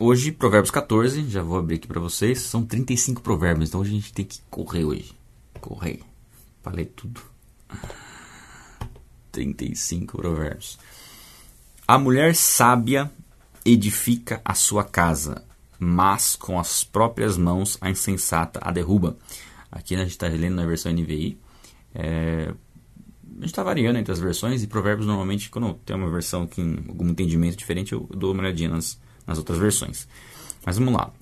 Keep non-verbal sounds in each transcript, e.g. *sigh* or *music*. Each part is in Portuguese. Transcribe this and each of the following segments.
Hoje, Provérbios 14, já vou abrir aqui para vocês. São 35 provérbios, então a gente tem que correr hoje. Correr. Falei tudo. 35 provérbios. A mulher sábia edifica a sua casa, mas com as próprias mãos a insensata a derruba. Aqui a gente está lendo na versão NVI. É, a gente está variando entre as versões e provérbios normalmente, quando tem uma versão com algum entendimento diferente, eu dou uma olhadinha nas, nas outras versões. Mas vamos lá.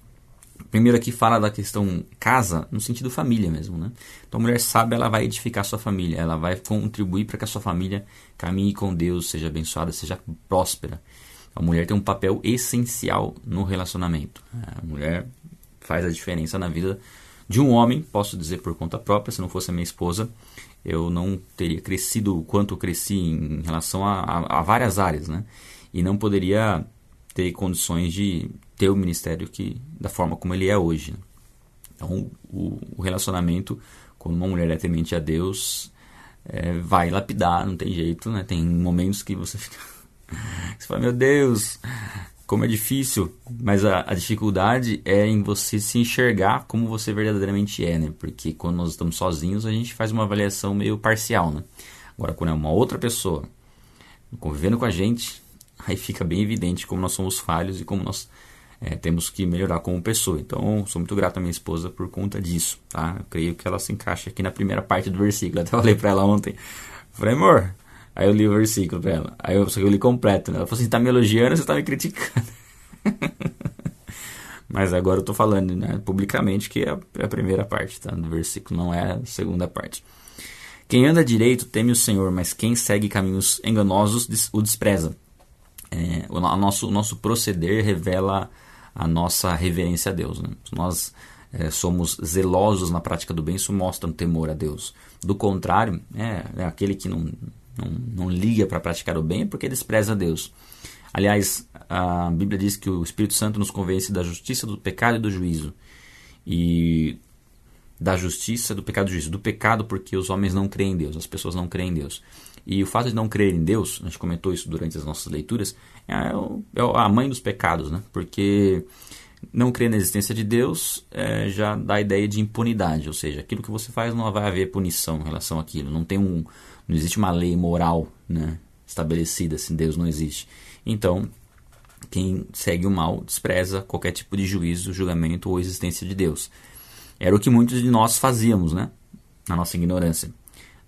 Primeiro aqui fala da questão casa, no sentido família mesmo, né? Então a mulher sábia, ela vai edificar a sua família, ela vai contribuir para que a sua família caminhe com Deus, seja abençoada, seja próspera. A mulher tem um papel essencial no relacionamento. A mulher faz a diferença na vida de um homem, posso dizer por conta própria, se não fosse a minha esposa, eu não teria crescido o quanto cresci em relação a, a, a várias áreas, né? E não poderia ter condições de ter o ministério que da forma como ele é hoje. Então, o, o relacionamento quando uma mulher é temente a Deus é, vai lapidar, não tem jeito, né? Tem momentos que você *laughs* fica, você fala, meu Deus, como é difícil, mas a, a, dificuldade é em você se enxergar como você verdadeiramente é, né? Porque quando nós estamos sozinhos, a gente faz uma avaliação meio parcial, né? Agora, quando é uma outra pessoa convivendo com a gente, aí fica bem evidente como nós somos falhos e como nós é, temos que melhorar como pessoa. Então, sou muito grato à minha esposa por conta disso, tá? Eu creio que ela se encaixa aqui na primeira parte do versículo. *laughs* Até falei para ela ontem. Falei, amor. Aí eu li o versículo pra ela. Aí eu, só que eu li completo. Né? Ela falou assim: tá me elogiando, você tá me criticando. *laughs* Mas agora eu tô falando né, publicamente que é a, é a primeira parte tá, do versículo, não é a segunda parte. Quem anda direito teme o Senhor, mas quem segue caminhos enganosos o despreza. É, o, nosso, o nosso proceder revela a nossa reverência a Deus. Né? Nós é, somos zelosos na prática do bem, isso mostra um temor a Deus. Do contrário, é, é aquele que não, não, não liga para praticar o bem é porque despreza a Deus. Aliás, a Bíblia diz que o Espírito Santo nos convence da justiça, do pecado e do juízo. E da justiça, do pecado e do juízo. Do pecado porque os homens não creem em Deus, as pessoas não creem em Deus. E o fato de não crer em Deus, a gente comentou isso durante as nossas leituras, é, é a mãe dos pecados, né? Porque não crer na existência de Deus é, já dá a ideia de impunidade, ou seja, aquilo que você faz não vai haver punição em relação àquilo, não tem um, não existe uma lei moral, né, estabelecida se Deus não existe. Então, quem segue o mal despreza qualquer tipo de juízo, julgamento ou existência de Deus. Era o que muitos de nós fazíamos, né, na nossa ignorância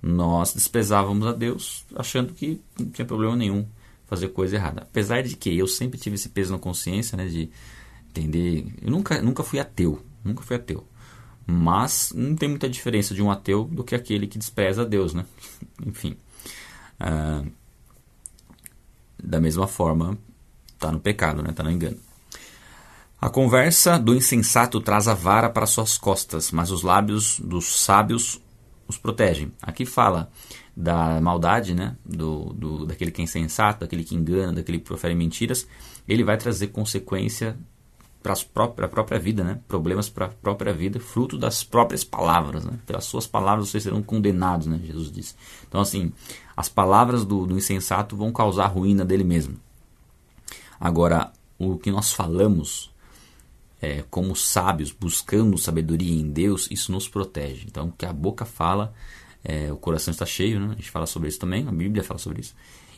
nós desprezávamos a Deus achando que não tinha problema nenhum fazer coisa errada. Apesar de que eu sempre tive esse peso na consciência, né, de entender, eu nunca nunca fui ateu, nunca fui ateu. Mas não tem muita diferença de um ateu do que aquele que despreza a Deus, né? *laughs* Enfim. Uh, da mesma forma, está no pecado, né? Está no engano. A conversa do insensato traz a vara para suas costas, mas os lábios dos sábios os protegem. Aqui fala da maldade, né? Do, do, daquele que é insensato, daquele que engana, daquele que profere mentiras. Ele vai trazer consequência para a própria vida, né? Problemas para a própria vida, fruto das próprias palavras, né? Pelas suas palavras vocês serão condenados, né? Jesus disse. Então, assim, as palavras do, do insensato vão causar a ruína dele mesmo. Agora, o que nós falamos é, como sábios, buscando sabedoria em Deus, isso nos protege. Então, o que a boca fala, é, o coração está cheio, né? a gente fala sobre isso também, a Bíblia fala sobre isso.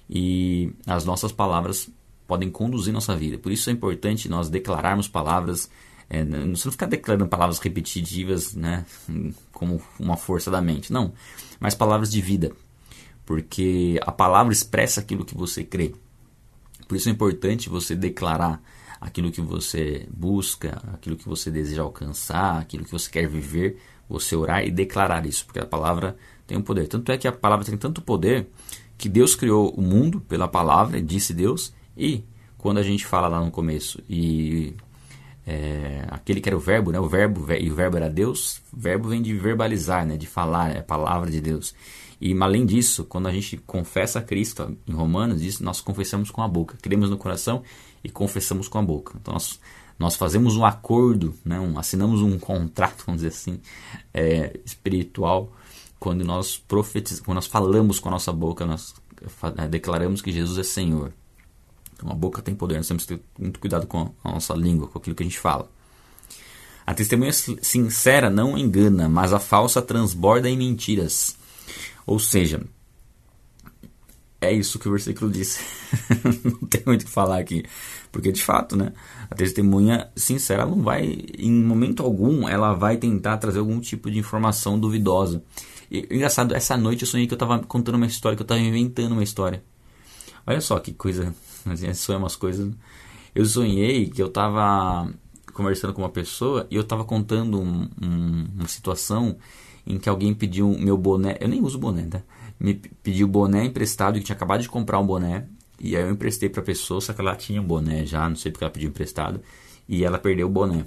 E as nossas palavras podem conduzir nossa vida. Por isso é importante nós declararmos palavras, é, não ficar declarando palavras repetitivas, né, *laughs* como uma força da mente, não, mas palavras de vida, porque a palavra expressa aquilo que você crê. Por isso é importante você declarar aquilo que você busca, aquilo que você deseja alcançar, aquilo que você quer viver, você orar e declarar isso, porque a palavra tem um poder. Tanto é que a palavra tem tanto poder que Deus criou o mundo pela palavra, disse Deus, e quando a gente fala lá no começo, e é, aquele que era o verbo, né, o verbo, e o verbo era Deus, verbo vem de verbalizar, né, de falar, é a palavra de Deus. E além disso, quando a gente confessa a Cristo em Romanos, diz, nós confessamos com a boca, cremos no coração e confessamos com a boca. Então nós, nós fazemos um acordo, né, um, assinamos um contrato, *laughs* vamos dizer assim, é, espiritual, quando nós profetizamos, quando nós falamos com a nossa boca, nós é, declaramos que Jesus é Senhor. Então a boca tem poder, nós temos que ter muito cuidado com a nossa língua, com aquilo que a gente fala. A testemunha sincera não engana, mas a falsa transborda em mentiras. Ou seja, é isso que o versículo diz. *laughs* não tem muito o que falar aqui. Porque de fato, né? A testemunha sincera não vai, em momento algum, ela vai tentar trazer algum tipo de informação duvidosa. E, engraçado, essa noite eu sonhei que eu estava contando uma história, que eu estava inventando uma história. Olha só que coisa, *laughs* assim, sonha umas coisas. Eu sonhei que eu estava conversando com uma pessoa e eu estava contando um, um, uma situação em que alguém pediu meu boné. Eu nem uso boné, tá? Me pediu boné emprestado que tinha acabado de comprar um boné. E aí eu emprestei para a pessoa, só que ela tinha um boné já, não sei porque ela pediu emprestado. E ela perdeu o boné.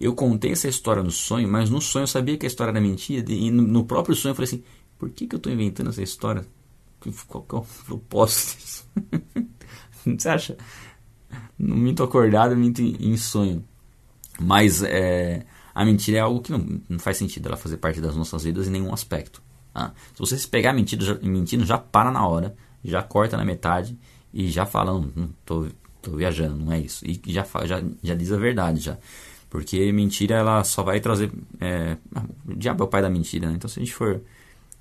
Eu contei essa história no sonho, mas no sonho eu sabia que a história era mentira. E no próprio sonho eu falei assim: por que, que eu estou inventando essa história? Qual, é o propósito disso? *laughs* Você acha? No minto acordado, minto em sonho. Mas é, a mentira é algo que não, não, faz sentido ela fazer parte das nossas vidas em nenhum aspecto. Tá? Se você se pegar mentindo já, mentindo, já para na hora, já corta na metade e já fala: não, não tô, tô viajando, não é isso. E já, já, já diz a verdade já. Porque mentira ela só vai trazer. É, o diabo é o pai da mentira, né? Então se a gente for,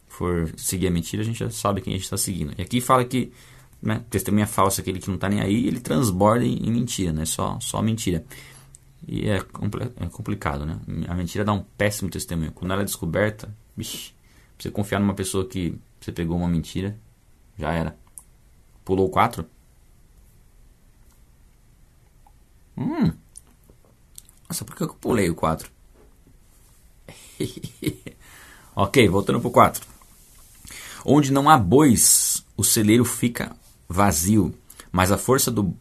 for seguir a mentira, a gente já sabe quem a gente está seguindo. E aqui fala que né, testemunha falsa, aquele que não está nem aí, ele transborda em, mentira, né? Só, só mentira. E é, é, complicado, né? A mentira dá um péssimo testemunho. Quando ela é descoberta, bicho, você confiar numa pessoa que você pegou uma mentira, já era. Pulou quatro? Hum. Nossa, por que eu pulei o 4? *laughs* ok, voltando pro 4. Onde não há bois, o celeiro fica vazio, mas a força do,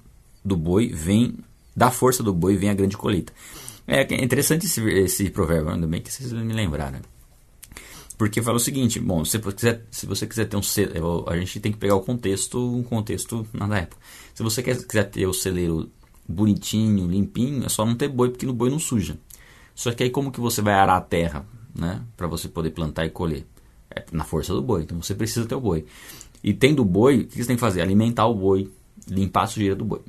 do boi vem, da força do boi vem a grande colheita. É, é interessante esse, esse provérbio, ainda bem que vocês me lembraram. Porque fala o seguinte, bom, se você quiser, se você quiser ter um celeiro, a gente tem que pegar o contexto, um contexto na época. Se você quiser ter o celeiro bonitinho, limpinho, é só não ter boi, porque no boi não suja. Só que aí como que você vai arar a terra, né? Para você poder plantar e colher? É na força do boi, então você precisa ter o boi. E tendo o boi, o que você tem que fazer? Alimentar o boi, limpar a sujeira do boi.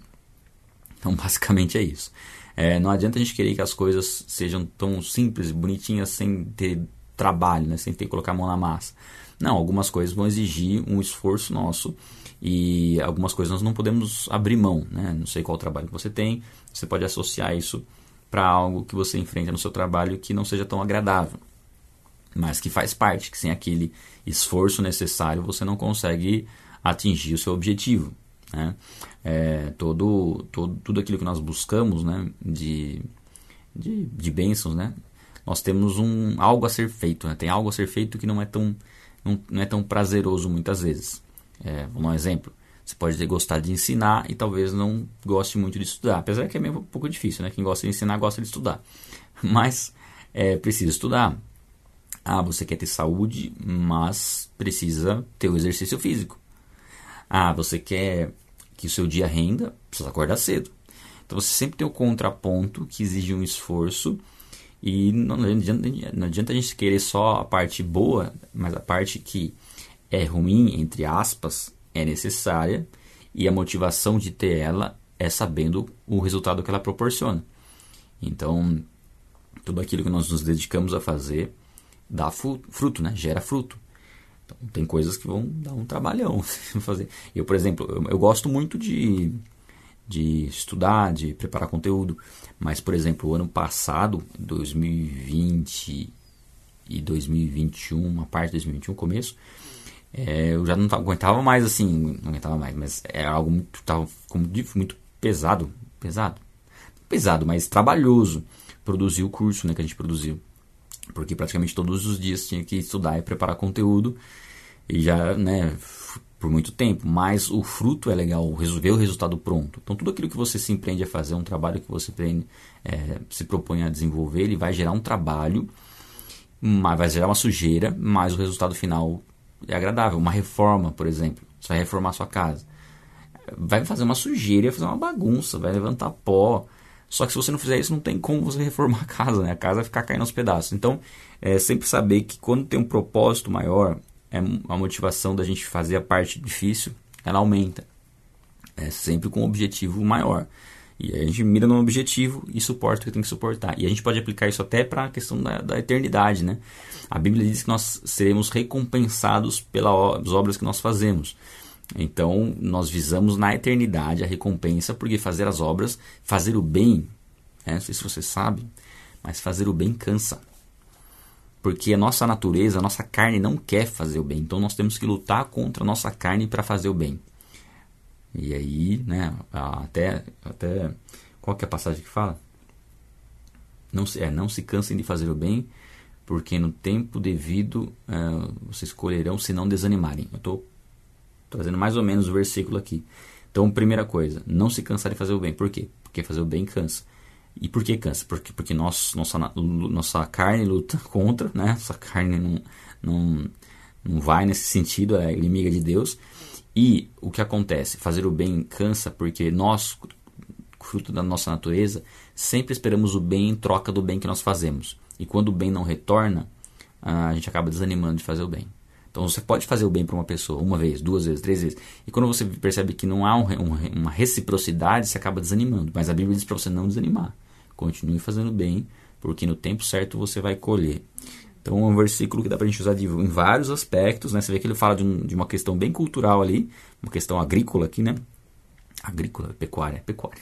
Então *laughs* basicamente é isso. É, não adianta a gente querer que as coisas sejam tão simples, bonitinhas, sem ter trabalho, né? sem ter que colocar a mão na massa. Não, algumas coisas vão exigir um esforço nosso e algumas coisas nós não podemos abrir mão, né? Não sei qual trabalho você tem, você pode associar isso para algo que você enfrenta no seu trabalho que não seja tão agradável, mas que faz parte, que sem aquele esforço necessário você não consegue atingir o seu objetivo. Né? É, todo, todo, tudo aquilo que nós buscamos né? de, de, de bênçãos, né? Nós temos um, algo a ser feito, né? tem algo a ser feito que não é tão, não, não é tão prazeroso muitas vezes. É, vamos dar um exemplo. Você pode ter gostado de ensinar e talvez não goste muito de estudar. Apesar que é meio um pouco difícil, né? Quem gosta de ensinar gosta de estudar. *laughs* Mas é, precisa estudar. Ah, você quer ter saúde, mas precisa ter o exercício físico. Ah, você quer que o seu dia renda, precisa acordar cedo. Então você sempre tem o contraponto que exige um esforço e não, adianta, não adianta a gente querer só a parte boa, mas a parte que é ruim, entre aspas, é necessária e a motivação de ter ela é sabendo o resultado que ela proporciona. Então, tudo aquilo que nós nos dedicamos a fazer dá fruto, né? gera fruto. Então, tem coisas que vão dar um trabalhão *laughs* fazer. Eu, por exemplo, eu, eu, gosto muito de, de estudar, de preparar conteúdo, mas, por exemplo, o ano passado, 2020 e 2021, uma parte de 2021, começo, é, eu já não aguentava mais assim, não aguentava mais, mas era algo muito, tava, muito pesado, pesado, pesado, mas trabalhoso produzir o curso né, que a gente produziu. Porque praticamente todos os dias tinha que estudar e preparar conteúdo e já, né, por muito tempo, mas o fruto é legal, ver o resultado pronto. Então, tudo aquilo que você se empreende a fazer, um trabalho que você é, se propõe a desenvolver, ele vai gerar um trabalho, mas vai gerar uma sujeira, mas o resultado final é agradável. Uma reforma, por exemplo. Você vai reformar sua casa. Vai fazer uma sujeira, vai fazer uma bagunça, vai levantar pó. Só que se você não fizer isso, não tem como você *laughs* reformar a casa, né? A casa vai ficar caindo aos pedaços. Então, é sempre saber que quando tem um propósito maior, é a motivação da gente fazer a parte difícil, ela aumenta. É sempre com um objetivo maior. E a gente mira num objetivo e suporta o que tem que suportar. E a gente pode aplicar isso até para a questão da, da, eternidade, né? A Bíblia diz que nós seremos recompensados pelas obras que nós fazemos. Então, nós visamos na eternidade a recompensa, porque fazer as obras, fazer o bem, né? não sei se você sabe, mas fazer o bem cansa. Porque a nossa natureza, a nossa carne não quer fazer o bem. Então, nós temos que lutar contra a nossa carne para fazer o bem. E aí, né, até, até qual que é a passagem que fala? Não se, é, não se cansem de fazer o bem, porque no tempo devido é, vocês colherão se não desanimarem. Eu estou trazendo mais ou menos o versículo aqui. Então, primeira coisa, não se cansar de fazer o bem. Por quê? Porque fazer o bem cansa. E por que cansa? Porque, porque nós, nossa, nossa carne luta *laughs* contra, né? Nossa carne não, não, não vai nesse sentido, é inimiga de Deus. E o que acontece? Fazer o bem cansa porque nós, fruto da nossa natureza, sempre esperamos o bem em troca do bem que nós fazemos. E quando o bem não retorna, a gente acaba desanimando de fazer o bem. Então você pode fazer o bem para uma pessoa uma vez, duas vezes, três vezes. E quando você percebe que não há um, um, uma reciprocidade, você acaba desanimando. Mas a Bíblia diz para você não desanimar. Continue fazendo bem, porque no tempo certo você vai colher. Então é um versículo que dá para a gente usar de, em vários aspectos, né? Você vê que ele fala de, um, de, uma questão bem cultural ali, uma questão agrícola aqui, né? Agrícola, pecuária, pecuária.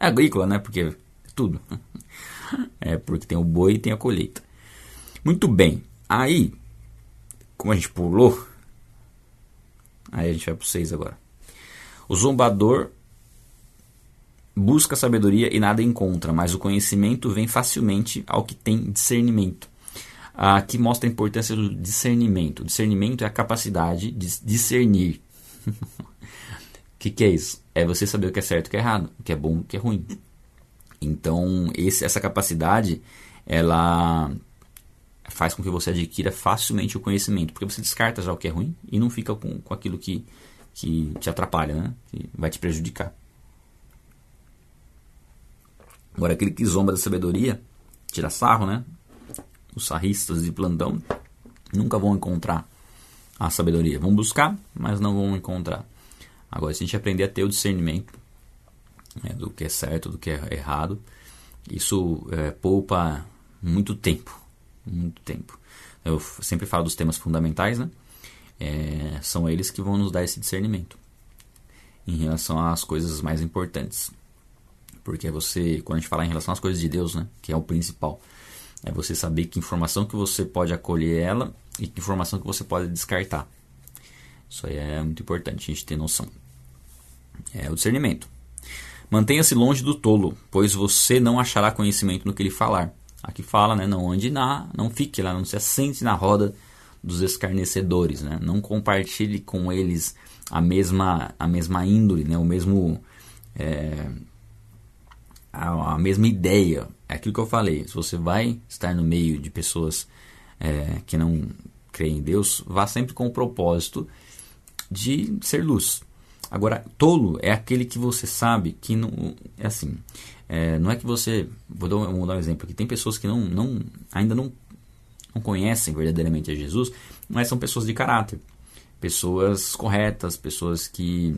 É *laughs* agrícola, né? Porque é tudo. *laughs* É porque tem o boi e tem a colheita. Muito bem. Aí, como a gente pulou, aí a gente vai para o 6 agora. O zombador busca sabedoria e nada encontra, mas o conhecimento vem facilmente ao que tem discernimento que mostra a importância do discernimento. O discernimento é a capacidade de discernir. O *laughs* que, que é isso? É você saber o que é certo e o que é errado, o que é bom e o que é ruim. Então, esse, essa capacidade, ela faz com que você adquira facilmente o conhecimento, porque você descarta já o que é ruim e não fica com, com aquilo que, que te atrapalha, né? que vai te prejudicar. Agora, aquele que zomba da sabedoria, tira sarro, né? os sarristas de plantão nunca vão encontrar a sabedoria. Vão buscar, mas não vão encontrar. Agora, se a gente aprender a ter o discernimento né, do que é certo, do que é errado, isso é, poupa muito tempo. Muito tempo. Eu sempre falo dos temas fundamentais, né? É, são eles que vão nos dar esse discernimento em relação às coisas mais importantes. Porque você, quando a gente fala em relação às coisas de Deus, né, que é o principal, é você saber que informação que você pode acolher ela e que informação que você pode descartar. Isso aí é muito importante a gente ter noção. É o discernimento. Mantenha-se longe do tolo, pois você não achará conhecimento no que ele falar. Aqui fala, né? Não ande na, não fique lá, não se assente na roda dos escarnecedores, né? Não compartilhe com eles a mesma, a mesma índole, né? O mesmo é, a, a mesma ideia, é aquilo que eu falei. Se você vai estar no meio de pessoas é, que não creem em Deus, vá sempre com o propósito de ser luz. Agora, tolo é aquele que você sabe que não. É assim. É, não é que você. Vou dar, vou dar um exemplo aqui. Tem pessoas que não, não, ainda não, não conhecem verdadeiramente a Jesus, mas são pessoas de caráter. Pessoas corretas, pessoas que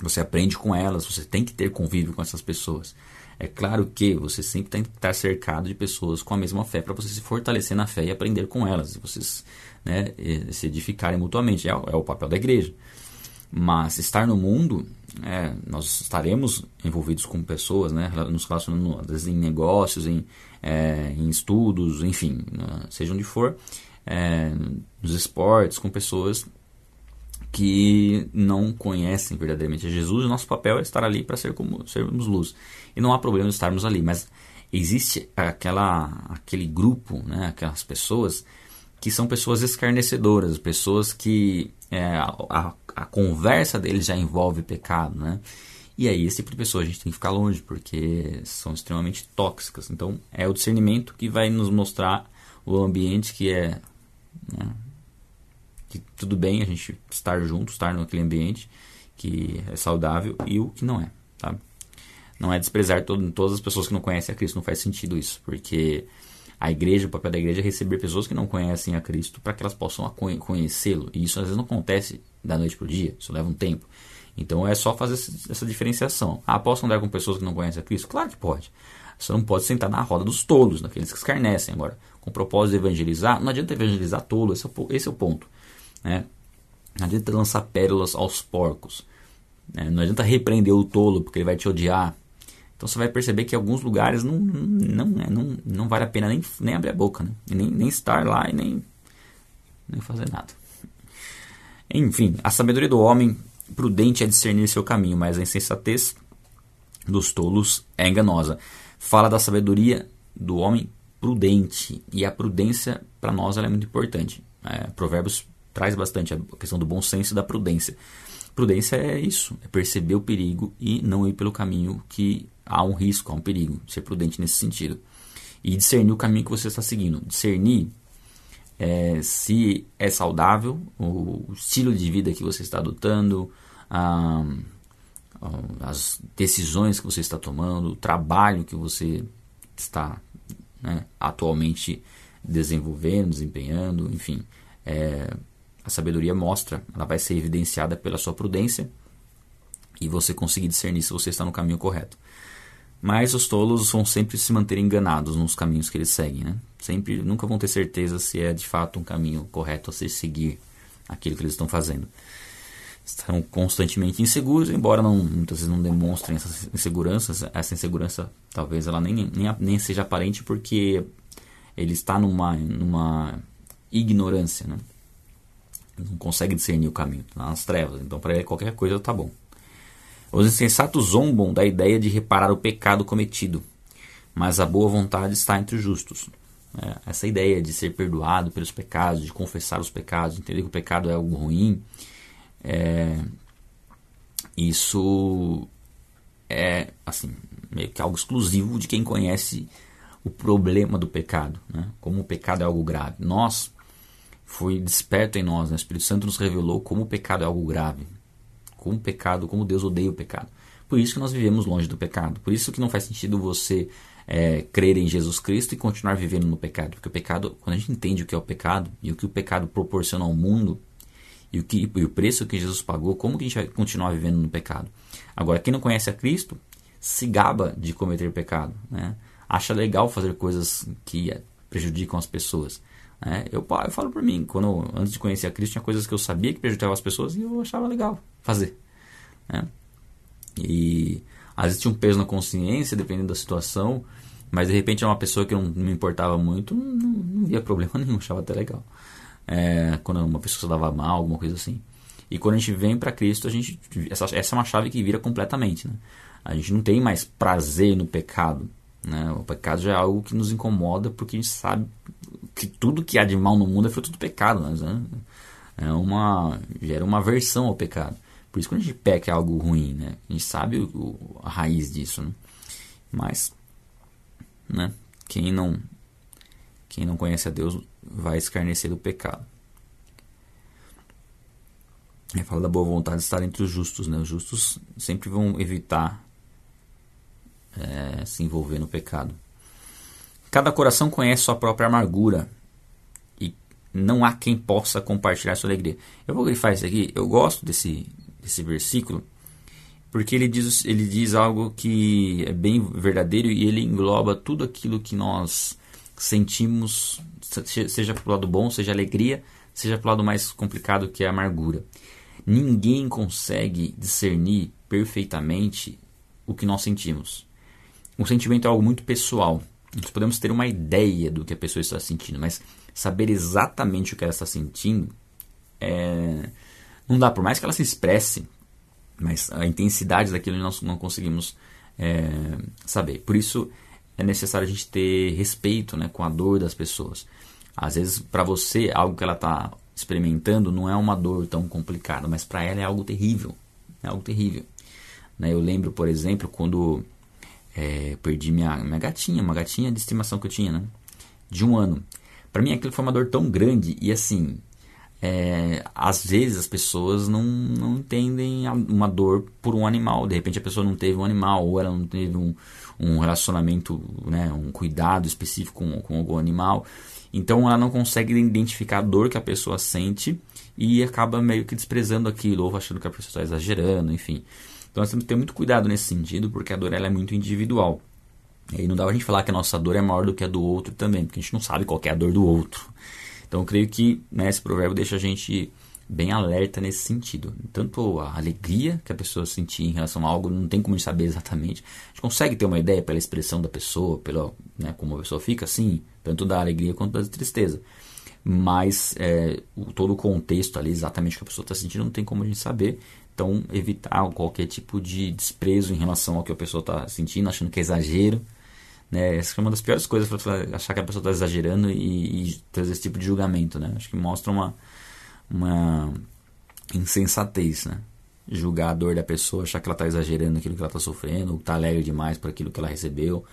você aprende com elas, você tem que ter convívio com essas pessoas. É claro que você sempre tem que estar cercado de pessoas com a mesma fé para você se fortalecer na fé e aprender com elas, vocês né, se edificarem mutuamente. É, é, o papel da igreja. Mas estar no mundo, é, nós estaremos envolvidos com pessoas, né, nos relacionando em negócios, em, é, em estudos, enfim, né, seja onde for, é, nos esportes, com pessoas que não conhecem verdadeiramente Jesus, o nosso papel é estar ali para ser como sermos luz. E não há problema estarmos ali, mas existe aquela aquele grupo, né, aquelas pessoas que são pessoas escarnecedoras, pessoas que é, a, a, conversa deles já envolve pecado, né? E aí esse tipo de pessoa a gente tem que ficar longe porque são extremamente tóxicas. Então é o discernimento que vai nos mostrar o ambiente que é né, que tudo bem a gente estar junto, estar naquele ambiente que é saudável e o que não é, tá? Não é desprezar todo, todas as pessoas que não conhecem a Cristo, não faz sentido isso, porque a igreja, o papel da igreja é receber pessoas que não conhecem a Cristo para que elas possam conhecê-lo. E isso às vezes não acontece da noite para o dia, isso leva um tempo. Então é só fazer essa diferenciação. Ah, posso andar com pessoas que não conhecem a Cristo? Claro que pode. Você não pode sentar na roda dos tolos, daqueles que escarnecem. Agora, com o propósito de evangelizar, não adianta evangelizar tolo, esse é o, esse é o ponto. Né? Não adianta lançar pérolas aos porcos. Né? Não adianta repreender o tolo, porque ele vai te odiar. Então você vai perceber que alguns lugares não, não, não, não, não vale a pena nem, nem abrir a boca, né? nem, nem estar lá e nem, nem fazer nada. Enfim, a sabedoria do homem prudente é discernir seu caminho, mas a insensatez dos tolos é enganosa. Fala da sabedoria do homem prudente. E a prudência, para nós, é muito importante. É, provérbios traz bastante a questão do bom senso e da prudência. Prudência é isso, é perceber o perigo e não ir pelo caminho que há um risco, há um perigo. Ser prudente nesse sentido. E discernir o caminho que você está seguindo. Discernir é, se é saudável o estilo de vida que você está adotando, a, as decisões que você está tomando, o trabalho que você está né, atualmente desenvolvendo, desempenhando, enfim. É, a sabedoria mostra, ela vai ser evidenciada pela sua prudência e você conseguir discernir se você está no caminho correto. Mas os tolos vão sempre se manter enganados nos caminhos que eles seguem, né? Sempre, nunca vão ter certeza se é de fato um caminho correto a se seguir aquilo que eles estão fazendo. Estão constantemente inseguros, embora não, muitas vezes não demonstrem essas inseguranças. Essa insegurança talvez ela nem, nem, nem seja aparente porque ele está numa, numa ignorância, né? Não consegue discernir o caminho, está nas trevas. Então, para ele, qualquer coisa está bom. Os insensatos zombam da ideia de reparar o pecado cometido, mas a boa vontade está entre os justos. É, essa ideia de ser perdoado pelos pecados, de confessar os pecados, entender que o pecado é algo ruim, é, isso é assim meio que algo exclusivo de quem conhece o problema do pecado, né? como o pecado é algo grave. Nós foi desperto em nós, né? o Espírito Santo nos revelou como o pecado é algo grave como o pecado, como Deus odeia o pecado. Por isso que nós vivemos longe do pecado. Por isso que não faz sentido você é, crer em Jesus Cristo e continuar vivendo no pecado. Porque o pecado, quando a gente entende o que é o pecado e o que o pecado proporciona ao mundo e o, que, e o preço que Jesus pagou, como que a gente vai continuar vivendo no pecado? Agora, quem não conhece a Cristo se gaba de cometer pecado. Né? Acha legal fazer coisas que prejudicam as pessoas. Né? Eu, eu falo por mim, quando antes de conhecer a Cristo, tinha coisas que eu sabia que prejudicavam as pessoas e eu achava legal fazer. Né? E às vezes tinha um peso na consciência, dependendo da situação, mas de repente é uma pessoa que não, não me importava muito, não, não, via problema *laughs* nenhum, achava até legal. É, quando uma pessoa se dava mal, alguma coisa assim. E quando a gente vem para Cristo, a gente essa, essa é uma chave que vira completamente. Né? A gente não tem mais prazer no pecado. Né? O pecado já é algo que nos incomoda porque a gente sabe que tudo que há de mal no mundo é fruto do pecado. Né? É uma, gera uma aversão ao pecado. Por isso que a gente peca é algo ruim, né? A gente sabe o, a raiz disso, né? Mas, né? Quem não, quem não conhece a Deus vai escarnecer do pecado. Ele fala da boa vontade de estar entre os justos, né? Os justos sempre vão evitar é, se envolver no pecado. Cada coração conhece sua própria amargura e não há quem possa compartilhar sua alegria. Eu vou grifar isso aqui. Eu gosto desse, esse versículo, porque ele diz, ele diz algo que é bem verdadeiro e ele engloba tudo aquilo que nós sentimos, seja pelo lado bom, seja alegria, seja pelo lado mais complicado que é a amargura. Ninguém consegue discernir perfeitamente o que nós sentimos. O sentimento é algo muito pessoal. Nós podemos ter uma ideia do que a pessoa está sentindo, mas saber exatamente o que ela está sentindo é, não dá, por mais que ela se expresse, mas a intensidade daquilo nós não conseguimos é, saber. Por isso é necessário a gente ter respeito né, com a dor das pessoas. Às vezes, para você, algo que ela está experimentando não é uma dor tão complicada, mas para ela é algo terrível. É algo terrível. Né? Eu lembro, por exemplo, quando é, perdi minha, minha gatinha, uma gatinha de estimação que eu tinha, né? de um ano. Para mim aquilo foi uma dor tão grande e assim, é, às vezes as pessoas não, não entendem uma dor por um animal. De repente a pessoa não teve um animal, ou ela não teve um, um relacionamento, né, um cuidado específico com, com algum animal. Então ela não consegue identificar a dor que a pessoa sente e acaba meio que desprezando aquilo, ou achando que a pessoa está exagerando, enfim. Então nós temos que ter muito cuidado nesse sentido, porque a dor ela é muito individual. E aí não dá pra gente falar que a nossa dor é maior do que a do outro também, porque a gente não sabe qual é a dor do outro. Então eu creio que né, esse provérbio deixa a gente bem alerta nesse sentido. Tanto a alegria que a pessoa sentir em relação a algo, não tem como a gente saber exatamente. A gente consegue ter uma ideia pela expressão da pessoa, pela, né, como a pessoa fica, sim, tanto da alegria quanto da tristeza. Mas é, o, todo o contexto ali, exatamente o que a pessoa está sentindo, não tem como a gente saber. Então, evitar qualquer tipo de desprezo em relação ao que a pessoa está sentindo, achando que é exagero. Né? Essa é uma das piores coisas para achar que a pessoa está exagerando e, e, trazer esse tipo de julgamento. Né? Acho que mostra uma, uma insensatez. Né? Julgar a dor da pessoa, achar que ela está exagerando aquilo que ela está sofrendo, ou está alegre demais por aquilo que ela recebeu.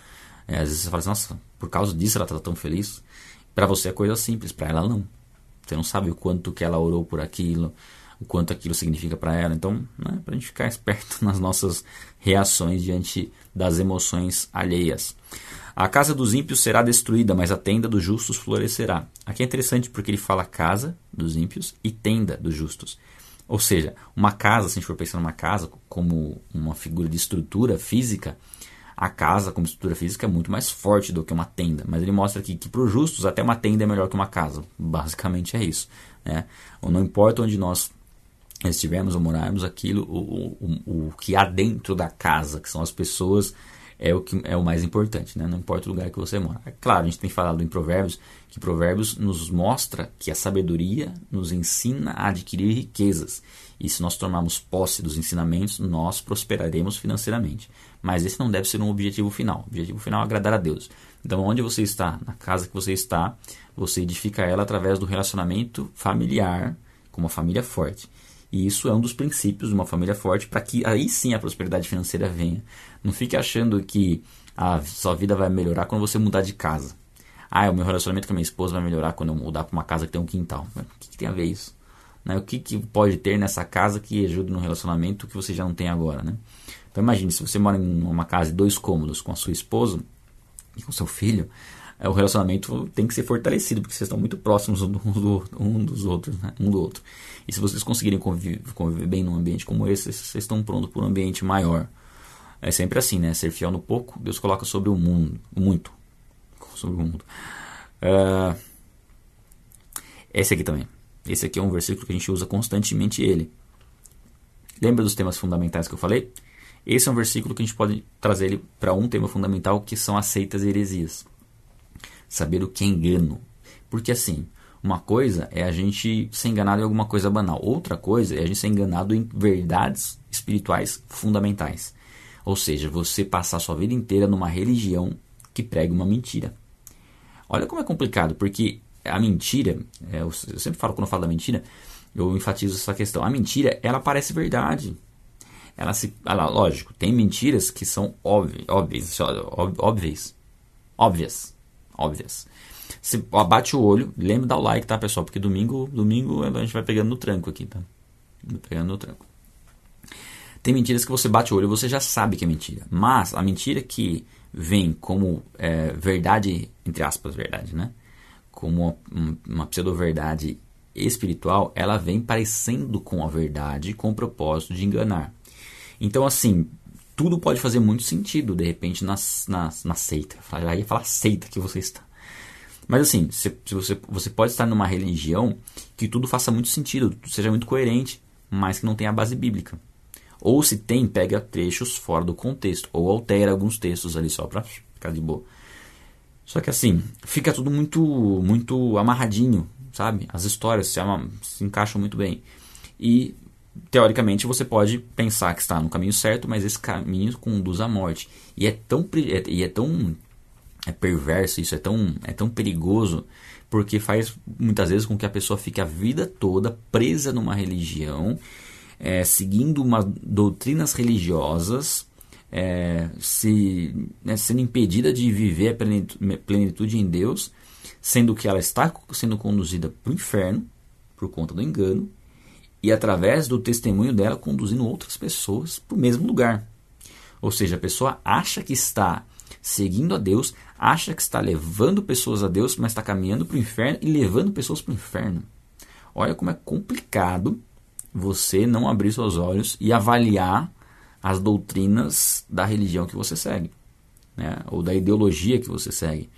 É, às vezes você fala assim, nossa, por causa disso ela está tão feliz. Para você é coisa simples, para ela não. Você não sabe o quanto que ela orou por aquilo, o quanto aquilo significa para ela. Então, né, para a gente ficar esperto *laughs* nas nossas reações diante das emoções alheias. A casa dos ímpios será destruída, mas a tenda dos justos florescerá. Aqui é interessante porque ele fala casa dos ímpios e tenda dos justos. Ou seja, uma casa, se a gente for pensar numa casa como uma figura de estrutura física, a casa como estrutura física é muito mais forte do que uma tenda. Mas ele mostra aqui que para os justos até uma tenda é melhor que uma casa. Basicamente é isso. Né? Não importa onde nós estivermos ou morarmos, aquilo, o, o, o que há dentro da casa, que são as pessoas, é o que é o mais importante, né? Não importa o lugar que você mora. É claro, a gente tem falado em Provérbios que Provérbios nos mostra que a sabedoria nos ensina a adquirir riquezas. E se nós tomarmos posse dos ensinamentos, nós prosperaremos financeiramente. Mas esse não deve ser um objetivo final. O objetivo final é agradar a Deus. Então, onde você está, na casa que você está, você edifica ela através do relacionamento familiar, com uma família forte. E isso é um dos princípios de uma família forte para que aí sim a prosperidade financeira venha. Não fique achando que a sua vida vai melhorar quando você mudar de casa. Ah, o meu relacionamento com a minha esposa vai melhorar quando eu mudar para uma casa que tem um quintal. o que, que tem a ver isso? Né? O que, que pode ter nessa casa que ajude no relacionamento que você já não tem agora? Né? Então imagine, se você mora em uma casa de dois cômodos com a sua esposa e com seu filho, o relacionamento tem que ser fortalecido, porque vocês estão muito próximos um, do, um dos outros, né? um do outro. E se vocês conseguirem conviver, conviver bem num ambiente como esse, vocês estão prontos para um ambiente maior. É sempre assim, né? Ser fiel no pouco, Deus coloca sobre o mundo, muito. Sobre o mundo. Uh, esse aqui também. Esse aqui é um versículo que a gente usa constantemente ele. Lembra dos temas fundamentais que eu falei? Esse é um versículo que a gente pode trazer ele para um tema fundamental que são aceitas heresias. Saber o que é engano. Porque assim, uma coisa é a gente ser enganado em alguma coisa banal. Outra coisa é a gente ser enganado em verdades espirituais fundamentais. Ou seja, você passar sua vida inteira numa religião que prega uma mentira. Olha como é complicado, porque a mentira, é, eu sempre falo quando eu falo da mentira, eu enfatizo essa questão. A mentira, ela parece verdade. Ela se, ela, lógico, tem mentiras que são óbvias, óbvias, óbvias, óbvias, óbvias. Você abate o olho, lembre de dar o like, tá, pessoal? Porque domingo, domingo a gente vai pegando no tranco aqui, tá? Pegando no tranco. Tem mentiras que você bate o olho e você já sabe que é mentira. Mas a mentira que vem como é, verdade, entre aspas, verdade, né? Como uma, uma pseudo-verdade espiritual, ela vem parecendo com a verdade com o propósito de enganar. Então, assim, tudo pode fazer muito sentido, de repente, na, na, na seita. Eu ia falar seita que você está. Mas assim, se, se você, você pode estar numa religião que tudo faça muito sentido, seja muito coerente, mas que não tenha base bíblica. Ou se tem, pega trechos fora do contexto, ou altera alguns textos ali só para ficar de boa. Só que assim, fica tudo muito muito amarradinho, sabe? As histórias se, se encaixam muito bem. E teoricamente você pode pensar que está no caminho certo, mas esse caminho conduz à morte. E é tão, é, e é tão é perverso, isso é tão, é tão perigoso, porque faz muitas vezes com que a pessoa fique a vida toda presa numa religião, é, seguindo uma, doutrinas religiosas, é, se, né, sendo impedida de viver a plenitude em Deus, sendo que ela está sendo conduzida para o inferno, por conta do engano e através do testemunho dela conduzindo outras pessoas para o mesmo lugar. Ou seja, a pessoa acha que está seguindo a Deus, acha que está levando pessoas a Deus, mas está caminhando para o inferno e levando pessoas para o inferno. Olha como é complicado você não abrir seus olhos e avaliar as doutrinas da religião que você segue, né? ou da ideologia que você segue.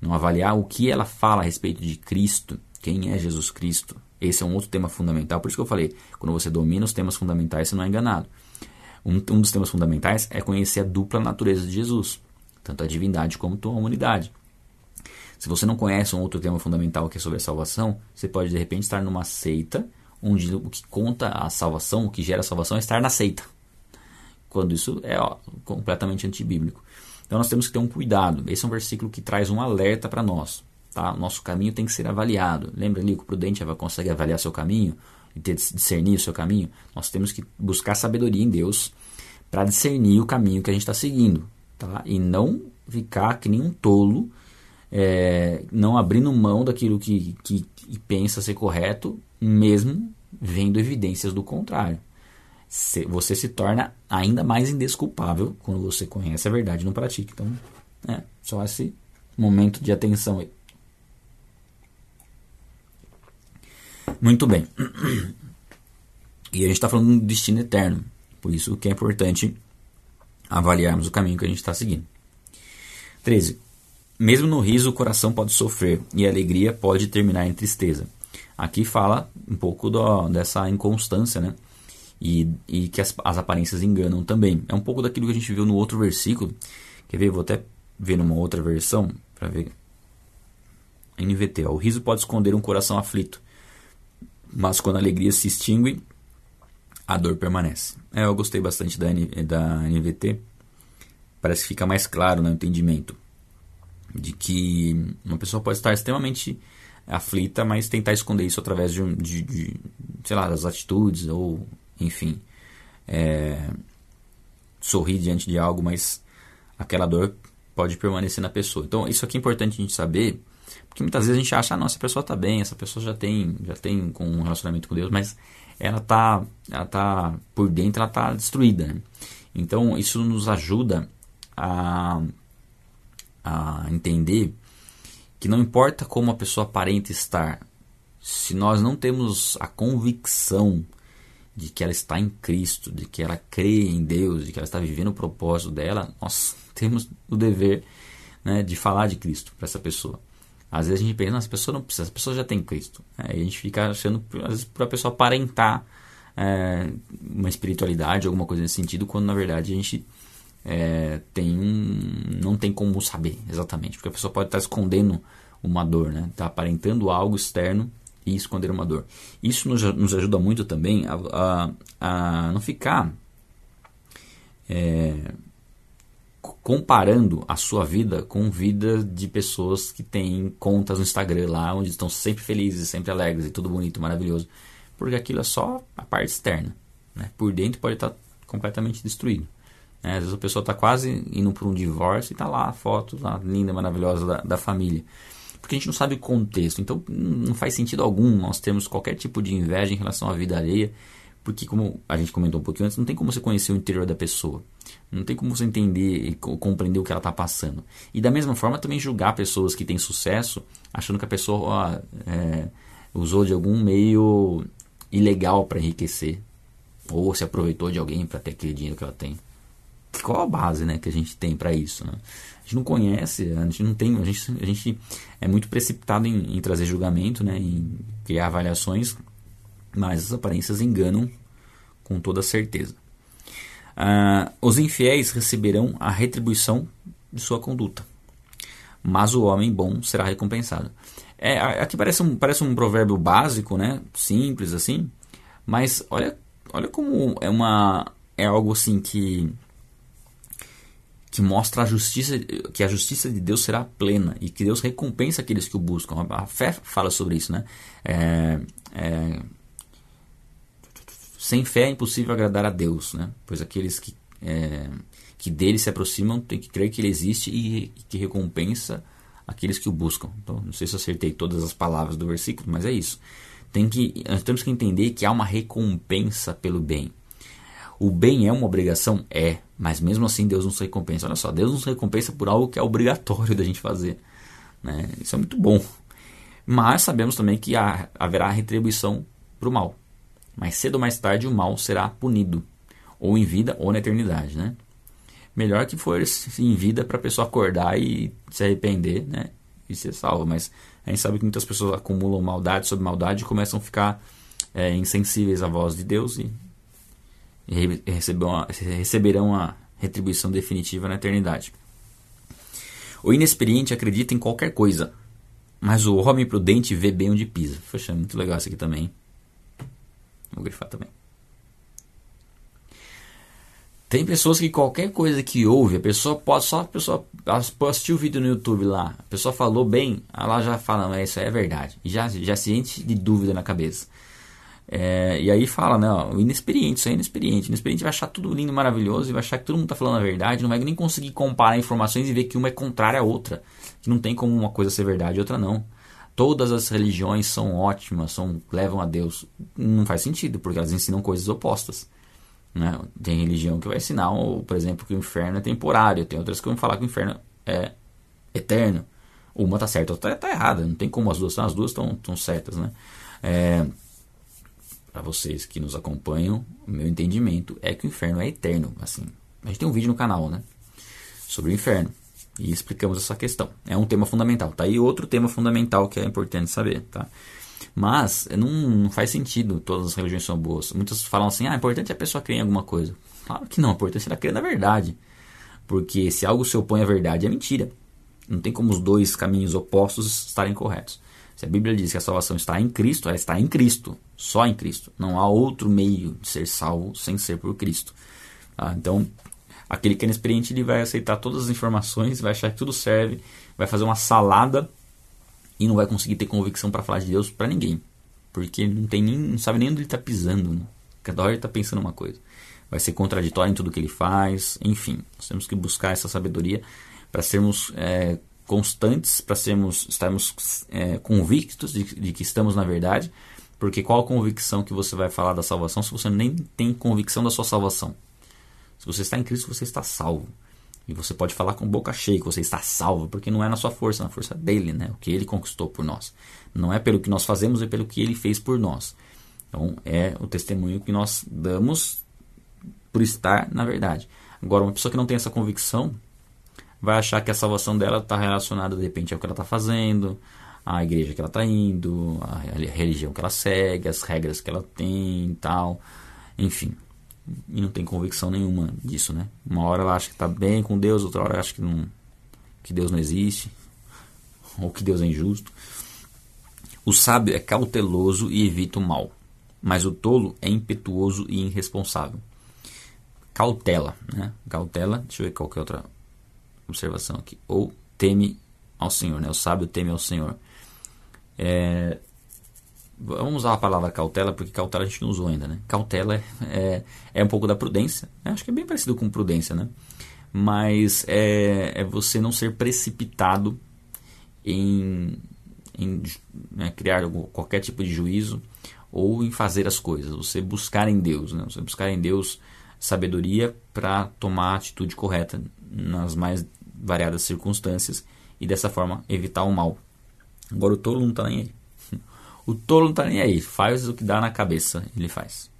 Não avaliar o que ela fala a respeito de Cristo, quem é Jesus Cristo. Esse é um outro tema fundamental. Por isso que eu falei, quando você domina os temas fundamentais, você não é enganado. Um, um dos temas fundamentais é conhecer a dupla natureza de Jesus, tanto a divindade como a humanidade. Se você não conhece um outro tema fundamental que é sobre a salvação, você pode de repente estar numa seita onde o que conta a salvação, o que gera a salvação é estar na seita. Quando isso é ó, completamente antibíblico. Então nós temos que ter um cuidado. Esse é um versículo que traz um alerta para nós. Tá? Nosso caminho tem que ser avaliado. Lembra ali que o prudente consegue avaliar seu caminho e discernir o seu caminho? Nós temos que buscar sabedoria em Deus para discernir o caminho que a gente está seguindo. Tá? E não ficar que nem um tolo, é, não abrindo mão daquilo que, que, que pensa ser correto, mesmo vendo evidências do contrário. Você se torna ainda mais indesculpável quando você conhece a verdade e não pratica. Então, é, só esse momento de atenção aí. Muito bem. *clears throat* E a gente está falando do destino eterno. Por isso que é importante avaliarmos o caminho que a gente está seguindo. 13. Mesmo no riso, o coração pode sofrer e a alegria pode terminar em tristeza. Aqui fala um pouco do, dessa inconstância, né? E, e que as, as, aparências enganam também. É um pouco daquilo que a gente viu no outro versículo. Quer ver? Vou até ver numa outra versão para ver. NVT. Ó, o riso pode esconder um coração aflito, mas quando a alegria se extingue, a dor permanece. É, eu gostei bastante da, da NVT. Parece que fica mais claro no entendimento de que uma pessoa pode estar extremamente aflita, mas tentar esconder isso através de, de, de sei lá, das atitudes ou, enfim, é, sorrir diante de algo, mas aquela dor pode permanecer na pessoa. Então, isso aqui é importante a gente saber, porque muitas vezes a gente acha, ah, não, essa pessoa está bem, essa pessoa já tem, já tem um relacionamento com Deus, mas ela está ela tá por dentro, ela está destruída. Né? Então, isso nos ajuda a, a entender que não importa como a pessoa aparenta estar, se nós não temos a convicção de que ela está em Cristo, de que ela crê em Deus, de que ela está vivendo o propósito dela, nós *laughs* temos o dever né, de falar de Cristo para essa pessoa. Às vezes a gente pensa, essa pessoa não precisa, essa pessoa já tem Cristo. Aí a gente fica achando, às vezes, para a pessoa aparentar é, uma espiritualidade, alguma coisa nesse sentido, quando na verdade a gente é, tem não tem como saber exatamente, porque a pessoa pode estar escondendo uma dor, né? Está aparentando algo externo e esconder uma dor. Isso nos, nos ajuda muito também a, a, a não ficar é, comparando a sua vida com vida de pessoas que têm contas no Instagram lá, onde estão sempre felizes, sempre alegres e tudo bonito, maravilhoso. Porque aquilo é só a parte externa. Né? Por dentro pode estar completamente destruído. Né? Às vezes a pessoa está quase indo para um divórcio e está lá a foto lá, linda, maravilhosa da, da família. Porque a gente não sabe o contexto. Então não faz sentido algum nós termos qualquer tipo de inveja em relação à vida alheia. Porque, como a gente comentou um pouquinho antes, não tem como você conhecer o interior da pessoa. Não tem como você entender e compreender o que ela está passando. E da mesma forma também julgar pessoas que têm sucesso, achando que a pessoa é, usou de algum meio ilegal para enriquecer. Ou se aproveitou de alguém para ter aquele dinheiro que ela tem qual a base né, que a gente tem para isso? Né? A gente não conhece, a gente não tem, a gente, a gente é muito precipitado em, em trazer julgamento, né, em criar avaliações, mas as aparências enganam com toda certeza. Ah, os infiéis receberão a retribuição de sua conduta, mas o homem bom será recompensado. É, aqui parece um, parece um provérbio básico, né, simples assim, mas olha, olha como é uma é algo assim que que mostra a justiça, que a justiça de Deus será plena e que Deus recompensa aqueles que o buscam. A fé fala sobre isso, né? É, é, sem fé é impossível agradar a Deus, né? Pois aqueles que, é, que dele se aproximam têm que crer que ele existe e, e que recompensa aqueles que o buscam. Então, não sei se acertei todas as palavras do versículo, mas é isso. Tem que, nós temos que entender que há uma recompensa pelo bem. O bem é uma obrigação? É, mas mesmo assim Deus nos recompensa. Olha só, Deus nos recompensa por algo que é obrigatório da gente fazer. Né? Isso é muito bom. Mas sabemos também que há, haverá retribuição para o mal. Mas cedo ou mais tarde o mal será punido, ou em vida ou na eternidade. Né? Melhor que for em vida para a pessoa acordar e se arrepender né? e ser salvo. Mas a gente sabe que muitas pessoas acumulam maldade sobre maldade e começam a ficar é, insensíveis à voz de Deus e e receberão a retribuição definitiva na eternidade. O inexperiente acredita em qualquer coisa, mas o homem prudente vê bem onde pisa. Poxa, muito legal isso aqui também. Vou grifar também. Tem pessoas que qualquer coisa que ouve, a pessoa pode só a pessoa assistir o vídeo no YouTube lá, a pessoa falou bem, ela já fala, mas isso é verdade. Já, já se enche de dúvida na cabeça. É, e aí fala, né, ó, inexperiente, isso é inexperiente. Inexperiente vai achar tudo lindo maravilhoso e vai achar que todo mundo está falando a verdade, não vai nem conseguir comparar informações e ver que uma é contrária à outra. Que não tem como uma coisa ser verdade e outra não. Todas as religiões são ótimas, são, levam a Deus. Não faz sentido, porque elas ensinam coisas opostas. Né? Tem religião que vai ensinar, por exemplo, que o inferno é temporário, tem outras que vão falar que o inferno é eterno. Uma está certa, outra está errada. Não tem como as duas, as duas estão certas. Né? É, para vocês que nos acompanham, o meu entendimento é que o inferno é eterno. Assim, a gente tem um vídeo no canal, né, sobre o inferno e explicamos essa questão. É um tema fundamental. Tá aí outro tema fundamental que é importante saber, tá? Mas não, não faz sentido. Todas as religiões são boas. Muitos falam assim: ah, é importante a pessoa crer em alguma coisa. Claro que não. É importante ela crer na verdade. Porque se algo se opõe à verdade, é mentira. Não tem como os dois caminhos opostos estarem corretos. Se a Bíblia diz que a salvação está em Cristo, ela está em Cristo, só em Cristo. Não há outro meio de ser salvo sem ser por Cristo. Tá? Então, aquele que é inexperiente ele vai aceitar todas as informações, vai achar que tudo serve, vai fazer uma salada e não vai conseguir ter convicção para falar de Deus para ninguém, porque não tem nem, não sabe nem onde ele está pisando. Né? Cada hora ele está pensando uma coisa. Vai ser contraditório em tudo que ele faz, enfim. Nós temos que buscar essa sabedoria para sermos é, constantes para sermos estarmos é, convictos de, de, que estamos na verdade, porque qual a convicção que você vai falar da salvação se você nem tem convicção da sua salvação? Se você está em Cristo, você está salvo. E você pode falar com boca cheia que você está salvo, porque não é na sua força, é na força dele, né? O que ele conquistou por nós. Não é pelo que nós fazemos, é pelo que ele fez por nós. Então, é o testemunho que nós damos por estar na verdade. Agora, uma pessoa que não tem essa convicção, vai achar que a salvação dela está relacionada de repente ao que ela está fazendo, à igreja que ela está indo, à religião que ela segue, as regras que ela tem e tal, enfim. E não tem convicção nenhuma disso, né? Uma hora ela acha que está bem com Deus, outra hora acha que, não, que Deus não existe, *laughs* ou que Deus é injusto. O sábio é cauteloso e evita o mal, mas o tolo é impetuoso e irresponsável. Cautela, né? Cautela, deixa eu ver qual que é outra observação aqui. Ou teme ao Senhor, né? O sábio teme ao Senhor. É, vamos usar a palavra cautela, porque cautela a gente não usou ainda, né? Cautela é, é, é um pouco da prudência. Né? Acho que é bem parecido com prudência, né? Mas é, é você não ser precipitado em, em né, criar qualquer tipo de juízo ou em fazer as coisas. Você buscar em Deus, né? Você buscar em Deus sabedoria para tomar a atitude correta nas mais variadas circunstâncias e dessa forma evitar o mal. Agora o tolo não está nem aí. O tolo não está nem aí, faz o que dá na cabeça, ele faz.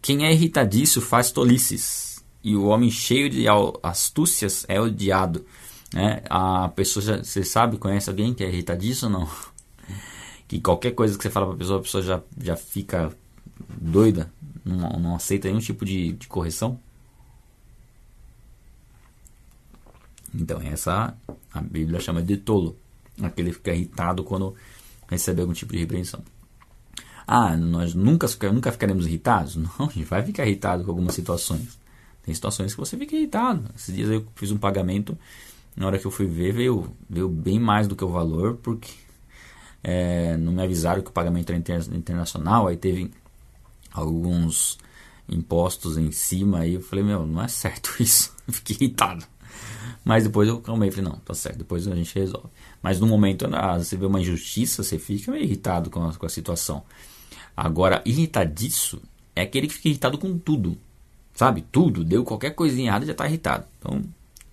Quem é irritadiço faz tolices, e o homem cheio de astúcias é odiado. Né? A pessoa, já, você sabe, conhece alguém que é irritadiço ou não? *laughs* Que qualquer coisa que você fala para a pessoa, a pessoa já, já fica doida, não, não aceita nenhum tipo de, de correção. Então, essa a Bíblia chama de tolo, aquele que fica irritado quando recebe algum tipo de repreensão. Ah, nós nunca, nunca ficaremos irritados? *laughs* Não, a gente vai ficar irritado com algumas situações. Tem situações que você fica irritado. Esses dias eu fiz um pagamento, na hora que eu fui ver, veio, veio bem mais do que o valor, porque é, não me avisaram que o pagamento era internacional, aí teve alguns impostos em cima, aí eu falei, meu, não é certo *laughs* isso. fiquei irritado. Mas depois eu calmei e falei, não, tá certo, depois a gente resolve. Mas no momento, ah, você vê uma injustiça, você fica meio irritado com a, com a situação. Agora, irritadiço é aquele que fica irritado com tudo. Sabe? Tudo. Deu qualquer coisinha errada já está irritado. Então,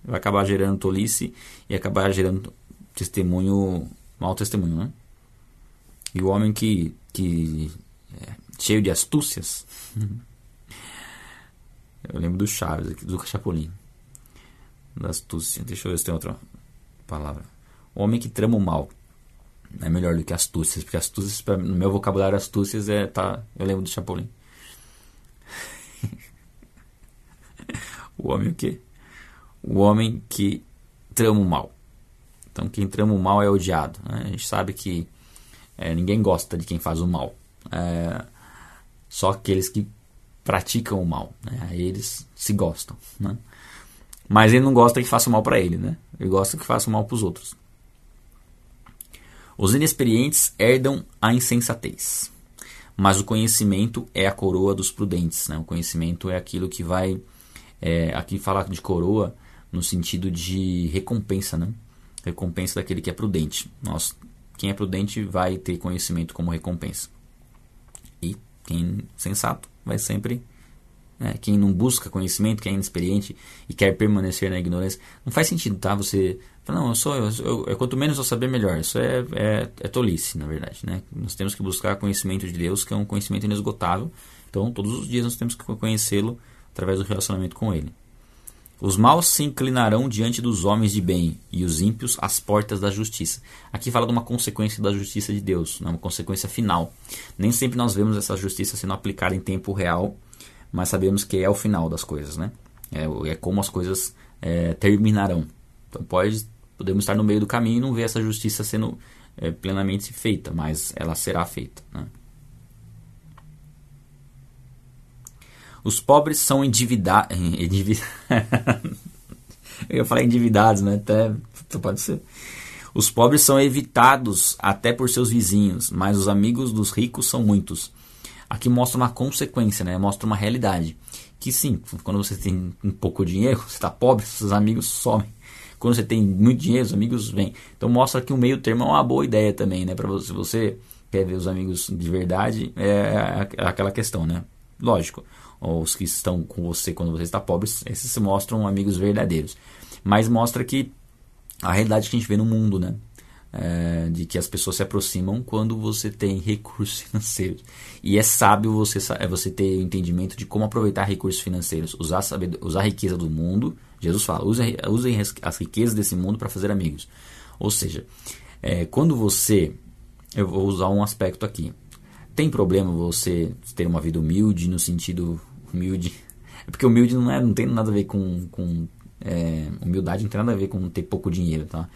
vai acabar gerando tolice e acabar gerando testemunho, mau testemunho, né? E o homem que, que é, cheio de astúcias. *laughs* Eu lembro do Chaves do Chapolin. Astúcia. Deixa eu ver se tem outra palavra. O homem que trama o mal. É melhor do que astúcias, porque astúcias, no meu vocabulário, astúcias é. Tá, eu lembro do Chapolin. *laughs* o homem o quê? O homem que trama o mal. Então, quem trama o mal é odiado. Né? A gente sabe que é, ninguém gosta de quem faz o mal. É, só aqueles que praticam o mal. Né? Eles se gostam. Né? Mas ele não gosta que faça mal para ele. Né? Ele gosta que faça mal para os outros. Os inexperientes herdam a insensatez. Mas o conhecimento é a coroa dos prudentes. Né? O conhecimento é aquilo que vai. É, aqui falar de coroa no sentido de recompensa, né? Recompensa daquele que é prudente. Nós, quem é prudente vai ter conhecimento como recompensa. E quem sensato vai sempre. Né? Quem não busca conhecimento, quem é inexperiente e quer permanecer na ignorância, não faz sentido, tá? Você não, eu sou, eu, eu, quanto menos eu saber, melhor. Isso é, é, é tolice, na verdade, né? Nós temos que buscar conhecimento de Deus, que é um conhecimento inesgotável. Então, todos os dias nós temos que conhecê-lo através do relacionamento com Ele. Os maus se inclinarão diante dos homens de bem e os ímpios às portas da justiça. Aqui fala de uma consequência da justiça de Deus, né? uma consequência final. Nem sempre nós vemos essa justiça sendo aplicada em tempo real, mas sabemos que é o final das coisas, né? É, é como as coisas é, terminarão. Então pode, podemos estar no meio do caminho e não ver essa justiça sendo é, plenamente feita, mas ela será feita. Né? Os pobres são endividados. *laughs* Eu falar endividados, né? Até pode ser. Os pobres são evitados até por seus vizinhos, mas os amigos dos ricos são muitos. Aqui mostra uma consequência, né? Mostra uma realidade. Que sim, quando você tem um pouco de dinheiro, você está pobre, seus amigos somem. Quando você tem muito dinheiro, os amigos vêm. Então mostra que o meio termo é uma boa ideia também, né? Para você, se você quer ver os amigos de verdade, é aquela questão, né? Lógico, os que estão com você quando você está pobre, esses se mostram amigos verdadeiros. Mas mostra que a realidade que a gente vê no mundo, né? É, de que as pessoas se aproximam quando você tem recursos *laughs* financeiros. E é sábio você, é você ter entendimento de como aproveitar recursos financeiros, usar, usar a riqueza do mundo. Jesus fala: usem, usem as riquezas desse mundo para fazer amigos. Ou seja, é, quando você. Eu vou usar um aspecto aqui. Tem problema você ter uma vida humilde no sentido humilde. É porque humilde não, é, não tem nada a ver com. com é, humildade não tem nada a ver com ter pouco dinheiro, tá?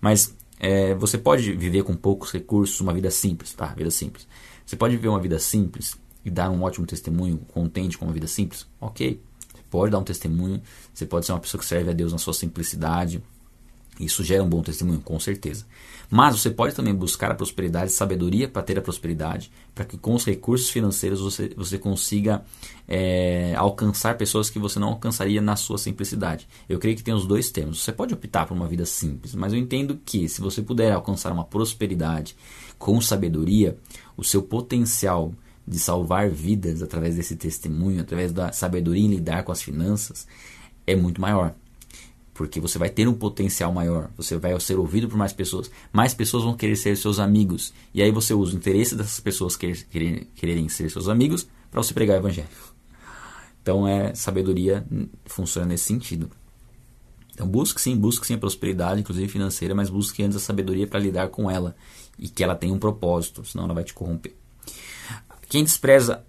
Mas é, você pode viver com poucos recursos uma vida simples, tá? Vida simples. Você pode viver uma vida simples e dar um ótimo testemunho, contente com uma vida simples? Ok. Você pode dar um testemunho, você pode ser uma pessoa que serve a Deus na sua simplicidade. Isso gera um bom testemunho, com certeza. Mas você pode também buscar a prosperidade, sabedoria para ter a prosperidade, para que com os recursos financeiros você, você consiga é, alcançar pessoas que você não alcançaria na sua simplicidade. Eu creio que tem os dois termos. Você pode optar por uma vida simples, mas eu entendo que se você puder alcançar uma prosperidade com sabedoria, o seu potencial de salvar vidas através desse testemunho, através da sabedoria em lidar com as finanças, é muito maior porque você vai ter um potencial maior, você vai ser ouvido por mais pessoas, mais pessoas vão querer ser seus amigos, e aí você usa o interesse dessas pessoas querer, querer, quererem ser seus amigos para você pregar o evangelho. Então, é sabedoria funciona nesse sentido. Então, busque sim, busque sim a prosperidade, inclusive financeira, mas busque antes a sabedoria para lidar com ela e que ela tenha um propósito, senão ela vai te corromper. Quem despreza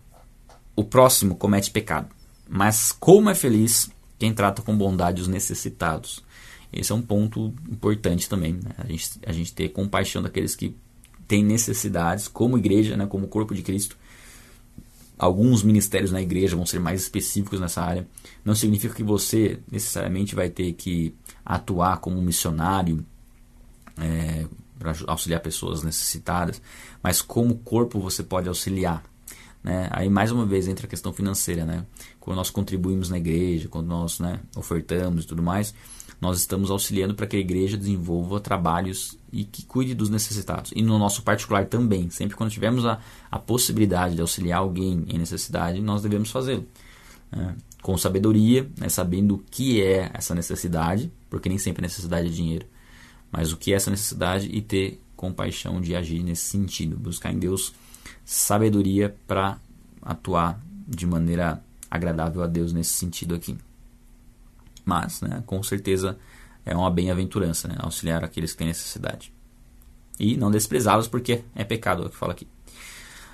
o próximo comete pecado, mas como é feliz quem trata com bondade os necessitados. Esse é um ponto importante também, né? a, gente, a gente ter compaixão daqueles que têm necessidades, como igreja, né? como corpo de Cristo. Alguns ministérios na igreja vão ser mais específicos nessa área. Não significa que você necessariamente vai ter que atuar como missionário é, para auxiliar pessoas necessitadas, mas como corpo você pode auxiliar. Né? Aí mais uma vez entra a questão financeira, né? Quando nós contribuímos na igreja, quando nós né, ofertamos e tudo mais, nós estamos auxiliando para que a igreja desenvolva trabalhos e que cuide dos necessitados. E no nosso particular também, sempre quando tivermos a, a possibilidade de auxiliar alguém em necessidade, nós devemos fazê-lo. É, com sabedoria, né, sabendo o que é essa necessidade, porque nem sempre a necessidade é dinheiro, mas o que é essa necessidade e ter compaixão de agir nesse sentido, buscar em Deus sabedoria para atuar de maneira agradável a Deus nesse sentido aqui. Mas, né, com certeza, é uma bem-aventurança né, auxiliar aqueles que têm necessidade. E não desprezá-los, porque é pecado, é o que fala aqui.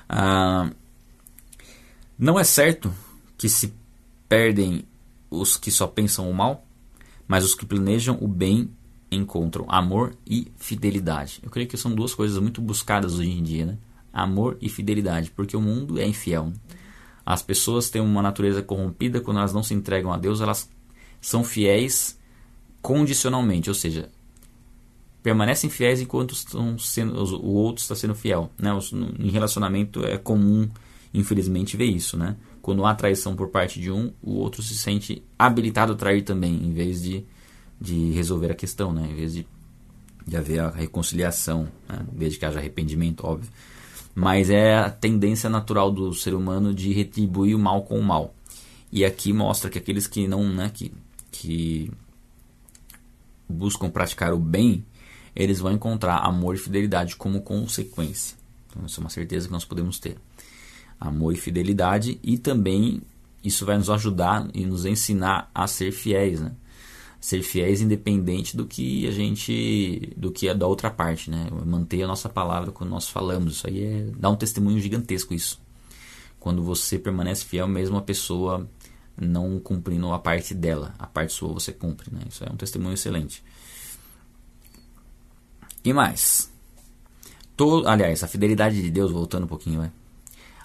Ah, não é certo que se perdem os que só pensam o mal, mas os que planejam o bem encontram amor e fidelidade. Eu creio que são duas coisas muito buscadas hoje em dia, né? Amor e fidelidade, porque o mundo é infiel. As pessoas têm uma natureza corrompida, quando elas não se entregam a Deus, elas são fiéis condicionalmente, ou seja, permanecem fiéis enquanto estão sendo, o outro está sendo fiel. Né? Em relacionamento é comum, infelizmente, ver isso. Né? Quando há traição por parte de um, o outro se sente habilitado a trair também, em vez de, de resolver a questão, né? em vez de, de haver a reconciliação, né? desde que haja arrependimento, óbvio. Mas é a tendência natural do ser humano de retribuir o mal com o mal. E aqui mostra que aqueles que não, né, que que buscam praticar o bem, eles vão encontrar amor e fidelidade como consequência. Então, isso é uma certeza que nós podemos ter. Amor e fidelidade, e também isso vai nos ajudar e nos ensinar a ser fiéis, né? Ser fiéis independente do que a gente, do que é da outra parte, né? Manter a nossa palavra quando nós falamos. Isso aí é, dá um testemunho gigantesco isso. Quando você permanece fiel, mesmo a pessoa não cumprindo a parte dela. A parte sua você cumpre. Né? Isso é um testemunho excelente. E mais? Todo, aliás, a fidelidade de Deus, voltando um pouquinho, né?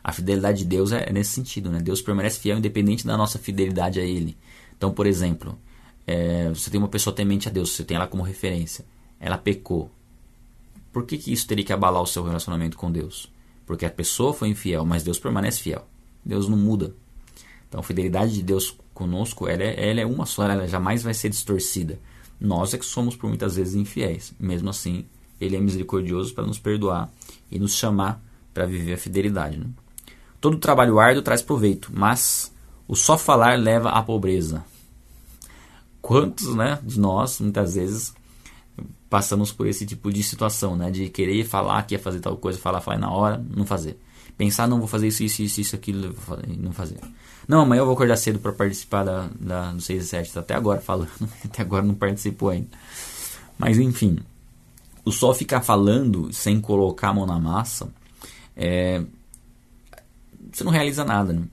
a fidelidade de Deus é, nesse sentido. Né? Deus permanece fiel independente da nossa fidelidade a Ele. Então, por exemplo, é, você tem uma pessoa temente a Deus, você tem ela como referência. Ela pecou. Por que, que isso teria que abalar o seu relacionamento com Deus? Porque a pessoa foi infiel, mas Deus permanece fiel. Deus não muda. Então, a fidelidade de Deus conosco, ela é, ela é uma só, ela jamais vai ser distorcida. Nós é que somos por muitas vezes infiéis. Mesmo assim, Ele é misericordioso para nos perdoar e nos chamar para viver a fidelidade. Né? Todo trabalho árduo traz proveito, mas o só falar leva à pobreza. Quantos né, de nós, muitas vezes, passamos por esse tipo de situação, né? De querer falar que ia fazer tal coisa, falar, falar na hora, não fazer. Pensar, não vou fazer isso, isso, isso, isso, aquilo, não fazer. Não, amanhã eu vou acordar cedo para participar da, da, do 6 e 7. Tá até agora falando. *laughs* Até agora não participou ainda. Mas enfim. O só ficar falando sem colocar a mão na massa. É, você não realiza nada. Né?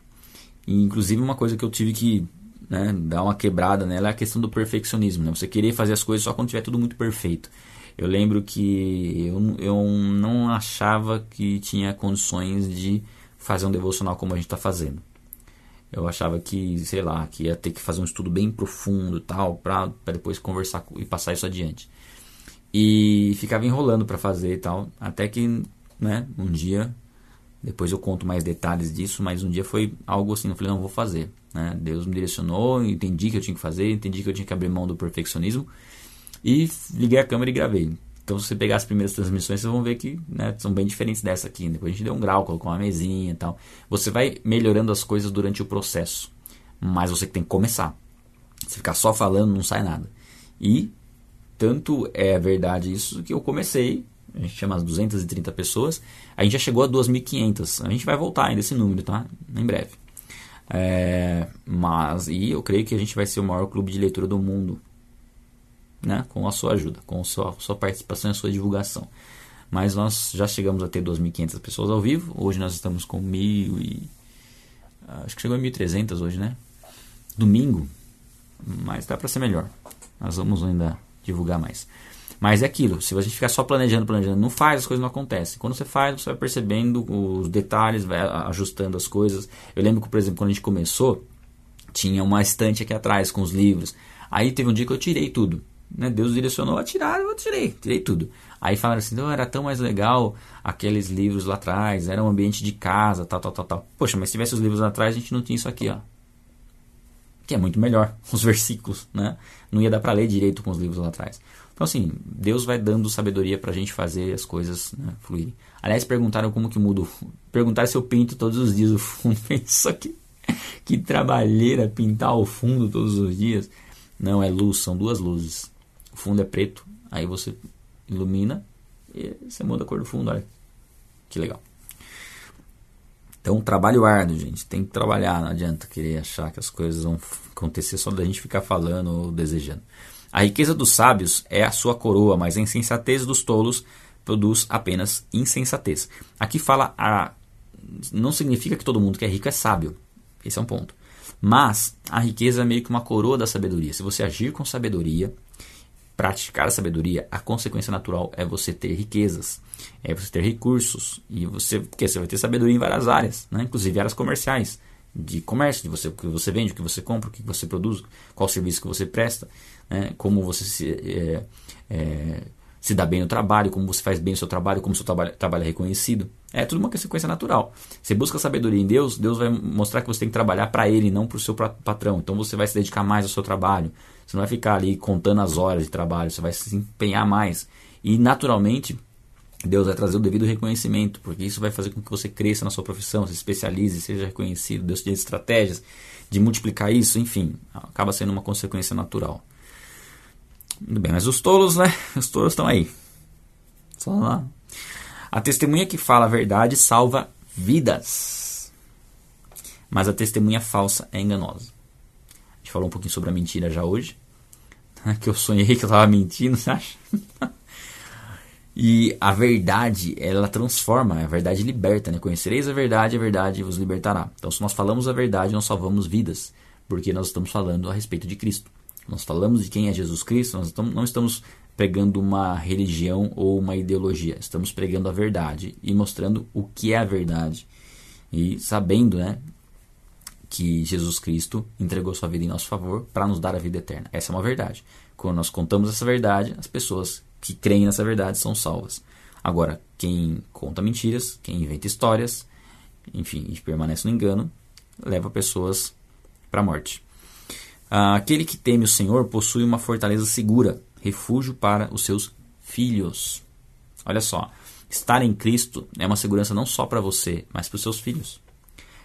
Inclusive, uma coisa que eu tive que né, dar uma quebrada nela é a questão do perfeccionismo. Né? Você querer fazer as coisas só quando tiver tudo muito perfeito. Eu lembro que eu, eu não achava que tinha condições de fazer um devocional como a gente está fazendo. Eu achava que, sei lá, que ia ter que fazer um estudo bem profundo tal, para depois conversar e passar isso adiante. E ficava enrolando para fazer e tal, até que, né, um dia, depois eu conto mais detalhes disso, mas um dia foi algo assim, eu falei, não, vou fazer. Né? Deus me direcionou, entendi que eu tinha que fazer, entendi que eu tinha que abrir mão do perfeccionismo e liguei a câmera e gravei. Então, se você pegar as primeiras transmissões, vocês vão ver que né, são bem diferentes dessa aqui. Depois a gente deu um grau, colocou uma mesinha e tal. Você vai melhorando as coisas durante o processo. Mas você tem que começar. Se ficar só falando, não sai nada. E tanto é verdade isso que eu comecei. A gente tinha umas 230 pessoas. A gente já chegou a 2.500. A gente vai voltar ainda esse número, tá? Em breve. É, mas, e eu creio que a gente vai ser o maior clube de leitura do mundo né, com a sua ajuda, com a sua, sua participação e a sua divulgação. Mas nós já chegamos a ter 2.500 pessoas ao vivo. Hoje nós estamos com 1.000 e... Acho que chegou a 1.300 hoje, né? Domingo. Mas dá para ser melhor. Nós vamos ainda divulgar mais. Mas é aquilo, se a gente ficar só planejando, planejando, não faz, as coisas não acontecem. Quando você faz, você vai percebendo os detalhes, vai ajustando as coisas. Eu lembro que, por exemplo, quando a gente começou, tinha uma estante aqui atrás com os livros. Aí teve um dia que eu tirei tudo né, Deus direcionou a tirar, eu tirei, tirei tudo. Aí falaram assim, não, era tão mais legal aqueles livros lá atrás, era um ambiente de casa, tal, tal, tal, tal. Poxa, mas se tivesse os livros lá atrás, a gente não tinha isso aqui, ó. Que é muito melhor, *laughs* os versículos, né? Não ia dar para ler direito com os livros lá atrás. Então, assim, Deus vai dando sabedoria para a gente fazer as coisas né, fluírem. Aliás, perguntaram como que muda. Perguntaram se eu pinto todos os dias o fundo. *laughs* Só que, que trabalheira pintar o fundo todos os dias. Não, é luz, são duas luzes. O fundo é preto, aí você ilumina e você muda a cor do fundo, olha. Que legal. Então, trabalho árduo, gente. Tem que trabalhar, não adianta querer achar que as coisas vão acontecer só da gente ficar falando ou desejando. A riqueza dos sábios é a sua coroa, mas a insensatez dos tolos produz apenas insensatez. Aqui fala a. Não significa que todo mundo que é rico é sábio. Esse é um ponto. Mas a riqueza é meio que uma coroa da sabedoria. Se você agir com sabedoria, praticar a sabedoria, a consequência natural é você ter riquezas, é você ter recursos e você, porque você vai ter sabedoria em várias áreas, né? inclusive áreas comerciais, de comércio, de você, o que você vende, o que você compra, o que você produz, qual serviço que você presta, né? como você se, é, é, se dá bem no trabalho, como você faz bem o seu trabalho, como o seu trabalho, trabalho é reconhecido. É tudo uma consequência natural. Você busca sabedoria em Deus, Deus vai mostrar que você tem que trabalhar para Ele, não para o seu patrão. Então você vai se dedicar mais ao seu trabalho, você não vai ficar ali contando as horas de trabalho, você vai se empenhar mais. E naturalmente, Deus vai trazer o devido reconhecimento, porque isso vai fazer com que você cresça na sua profissão, se especialize, seja reconhecido. Deus te dê estratégias de multiplicar isso, enfim, acaba sendo uma consequência natural. Muito bem, mas os tolos, né? Os tolos estão aí. Só lá. A testemunha que fala a verdade salva vidas. Mas a testemunha falsa é enganosa. A gente falou um pouquinho sobre a mentira já hoje. *laughs* que eu sonhei que eu estava mentindo, você acha? *laughs* e a verdade, ela transforma, a verdade liberta, né? Conhecereis a verdade, a verdade vos libertará. Então, se nós falamos a verdade, nós salvamos vidas, porque nós estamos falando a respeito de Cristo. Nós falamos de quem é Jesus Cristo, nós não estamos pregando uma religião ou uma ideologia, estamos pregando a verdade e mostrando o que é a verdade. E sabendo, né, que Jesus Cristo entregou sua vida em nosso favor para nos dar a vida eterna. Essa é uma verdade. Quando nós contamos essa verdade, as pessoas que creem nessa verdade são salvas. Agora, quem conta mentiras, quem inventa histórias, enfim, e permanece no engano, leva pessoas para a morte. Aquele que teme o Senhor possui uma fortaleza segura, refúgio para os seus filhos. Olha só, estar em Cristo é uma segurança não só para você, mas para os seus filhos.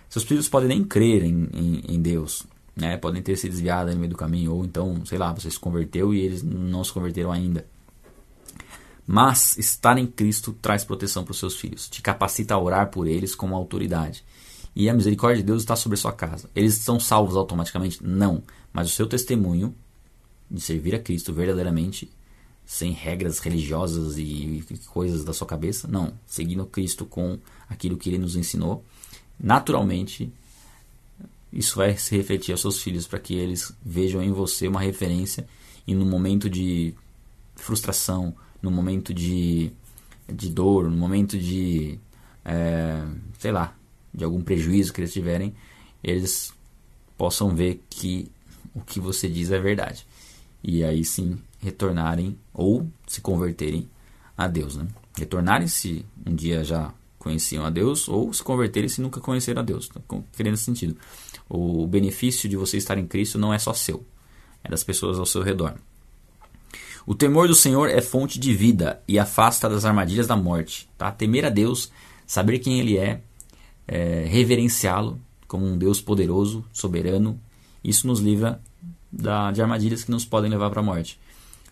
Seus filhos podem nem crer em, em, em Deus, né? podem ter se desviado no meio do caminho, ou então, sei lá, você se converteu e eles não se converteram ainda. Mas estar em Cristo traz proteção para os seus filhos, te capacita a orar por eles como autoridade. E a misericórdia de Deus está sobre a sua casa. Eles são salvos automaticamente? Não. Mas o seu testemunho de servir a Cristo verdadeiramente, sem regras religiosas e coisas da sua cabeça, não. Seguindo Cristo com aquilo que ele nos ensinou, naturalmente isso vai se refletir aos seus filhos para que eles vejam em você uma referência e no momento de frustração, no momento de, de dor, no momento de é, sei lá, de algum prejuízo que eles tiverem, eles possam ver que o que você diz é verdade. E aí sim retornarem ou se converterem a Deus. Né? Retornarem se um dia já conheciam a Deus ou se converterem se nunca conheceram a Deus. Tá querendo sentido. O benefício de você estar em Cristo não é só seu, é das pessoas ao seu redor. O temor do Senhor é fonte de vida e afasta das armadilhas da morte. Tá? Temer a Deus, saber quem Ele é, é reverenciá-lo como um Deus poderoso, soberano, isso nos livra da, de armadilhas que nos podem levar para a morte.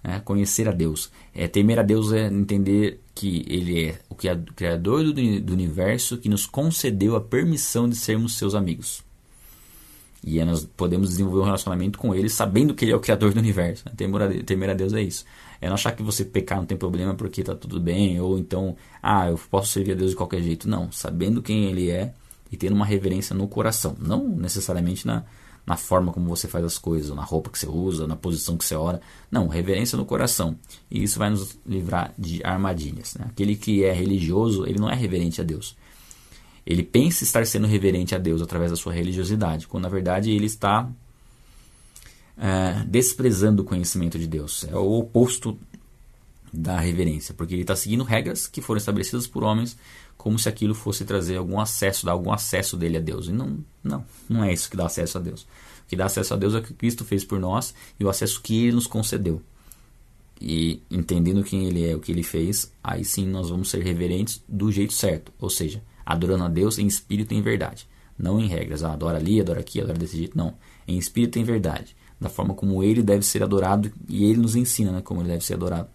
É, conhecer a Deus. É, temer a Deus é entender que Ele é o Criador do, do universo que nos concedeu a permissão de sermos seus amigos. E é, nós podemos desenvolver um relacionamento com Ele sabendo que Ele é o Criador do universo. Né? Temer, a, temer a Deus é isso. É não achar que você pecar não tem problema porque está tudo bem, ou então, ah, eu posso servir a Deus de qualquer jeito. Não, sabendo quem Ele é e tendo uma reverência no coração, não necessariamente na, na forma como você faz as coisas, na roupa que você usa, na posição que você ora. Não, reverência no coração. E isso vai nos livrar de armadilhas. Né? Aquele que é religioso, ele não é reverente a Deus. Ele pensa estar sendo reverente a Deus através da sua religiosidade, quando na verdade ele está é, desprezando o conhecimento de Deus. É o oposto da reverência, porque ele está seguindo regras que foram estabelecidas por homens, como se aquilo fosse trazer algum acesso, dar algum acesso dele a Deus. E não, não, não é isso que dá acesso a Deus. O que dá acesso a Deus é o que Cristo fez por nós e o acesso que Ele nos concedeu. E entendendo quem Ele é, o que Ele fez, aí sim nós vamos ser reverentes do jeito certo, ou seja, adorando a Deus em espírito e em verdade, não em regras. Ah, adora ali, adora aqui, adora desse jeito, não. Em espírito e em verdade, da forma como Ele deve ser adorado e Ele nos ensina né, como Ele deve ser adorado.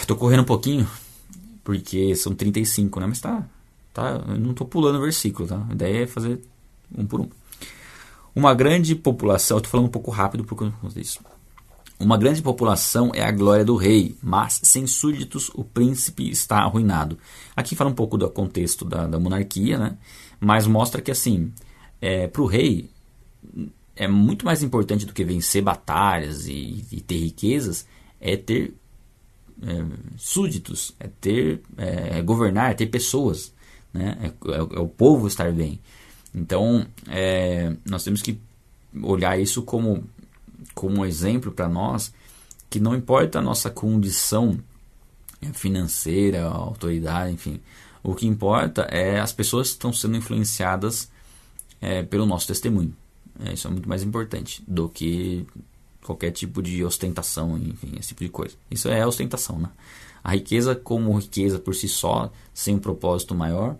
Estou correndo um pouquinho, porque são 35, né? Mas tá. tá eu não estou pulando o versículo, tá? A ideia é fazer um por um. Uma grande população, estou falando um pouco rápido por causa disso. Uma grande população é a glória do rei, mas sem súditos o príncipe está arruinado. Aqui fala um pouco do contexto da, da monarquia, né? mas mostra que assim, é, para o rei é muito mais importante do que vencer batalhas e, e ter riquezas, é ter é, súditos, é ter é, governar, é ter pessoas, né? É, é, é, o povo estar bem. Então é, nós temos que olhar isso como como exemplo para nós que não importa a nossa condição financeira, autoridade, enfim, o que importa é as pessoas que estão sendo influenciadas pelo nosso testemunho. isso é muito mais importante do que qualquer tipo de ostentação, enfim, esse tipo de coisa. Isso é ostentação, né? A riqueza como riqueza por si só, sem um propósito maior,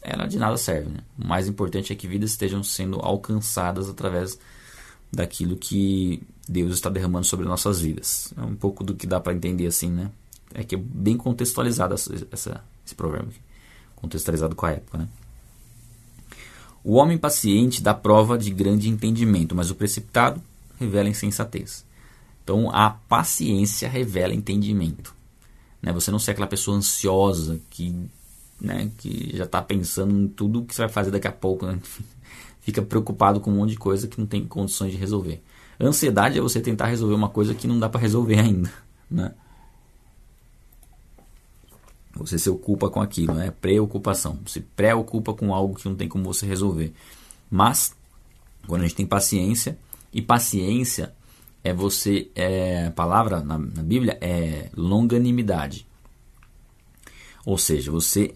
ela de nada serve. Né? O mais importante é que vidas estejam sendo alcançadas através daquilo que Deus está derramando sobre nossas vidas. É um pouco do que dá para entender assim, né? É que é bem contextualizado essa, essa, esse provérbio, aqui. contextualizado com a época, né? O homem paciente dá prova de grande entendimento, mas o precipitado revela insensatez. Então a paciência revela entendimento. Né? Você não ser aquela pessoa ansiosa que, né, que já está pensando em tudo que você vai fazer daqui a pouco. Né? Fica preocupado com um monte de coisa que não tem condições de resolver. Ansiedade é você tentar resolver uma coisa que não dá para resolver *laughs* ainda. Né? Você se ocupa com aquilo, né? Preocupação. Se preocupa com algo que não tem como você resolver. Mas, quando a gente tem paciência, e paciência é você, é, a palavra na, na Bíblia é longanimidade. Ou seja, você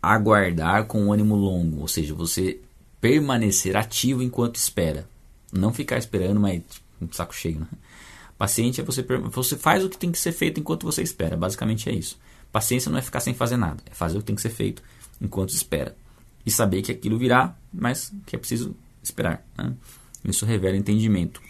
aguardar com ânimo longo, ou seja, você permanecer ativo enquanto espera. Não ficar esperando, mas um saco cheio. Né? Paciente é você, você faz o que tem que ser feito enquanto você espera. Basicamente é isso. Paciência não é ficar sem fazer nada, é fazer o que tem que ser feito enquanto espera. E saber que aquilo virá, mas que é preciso esperar. Né? Isso revela entendimento.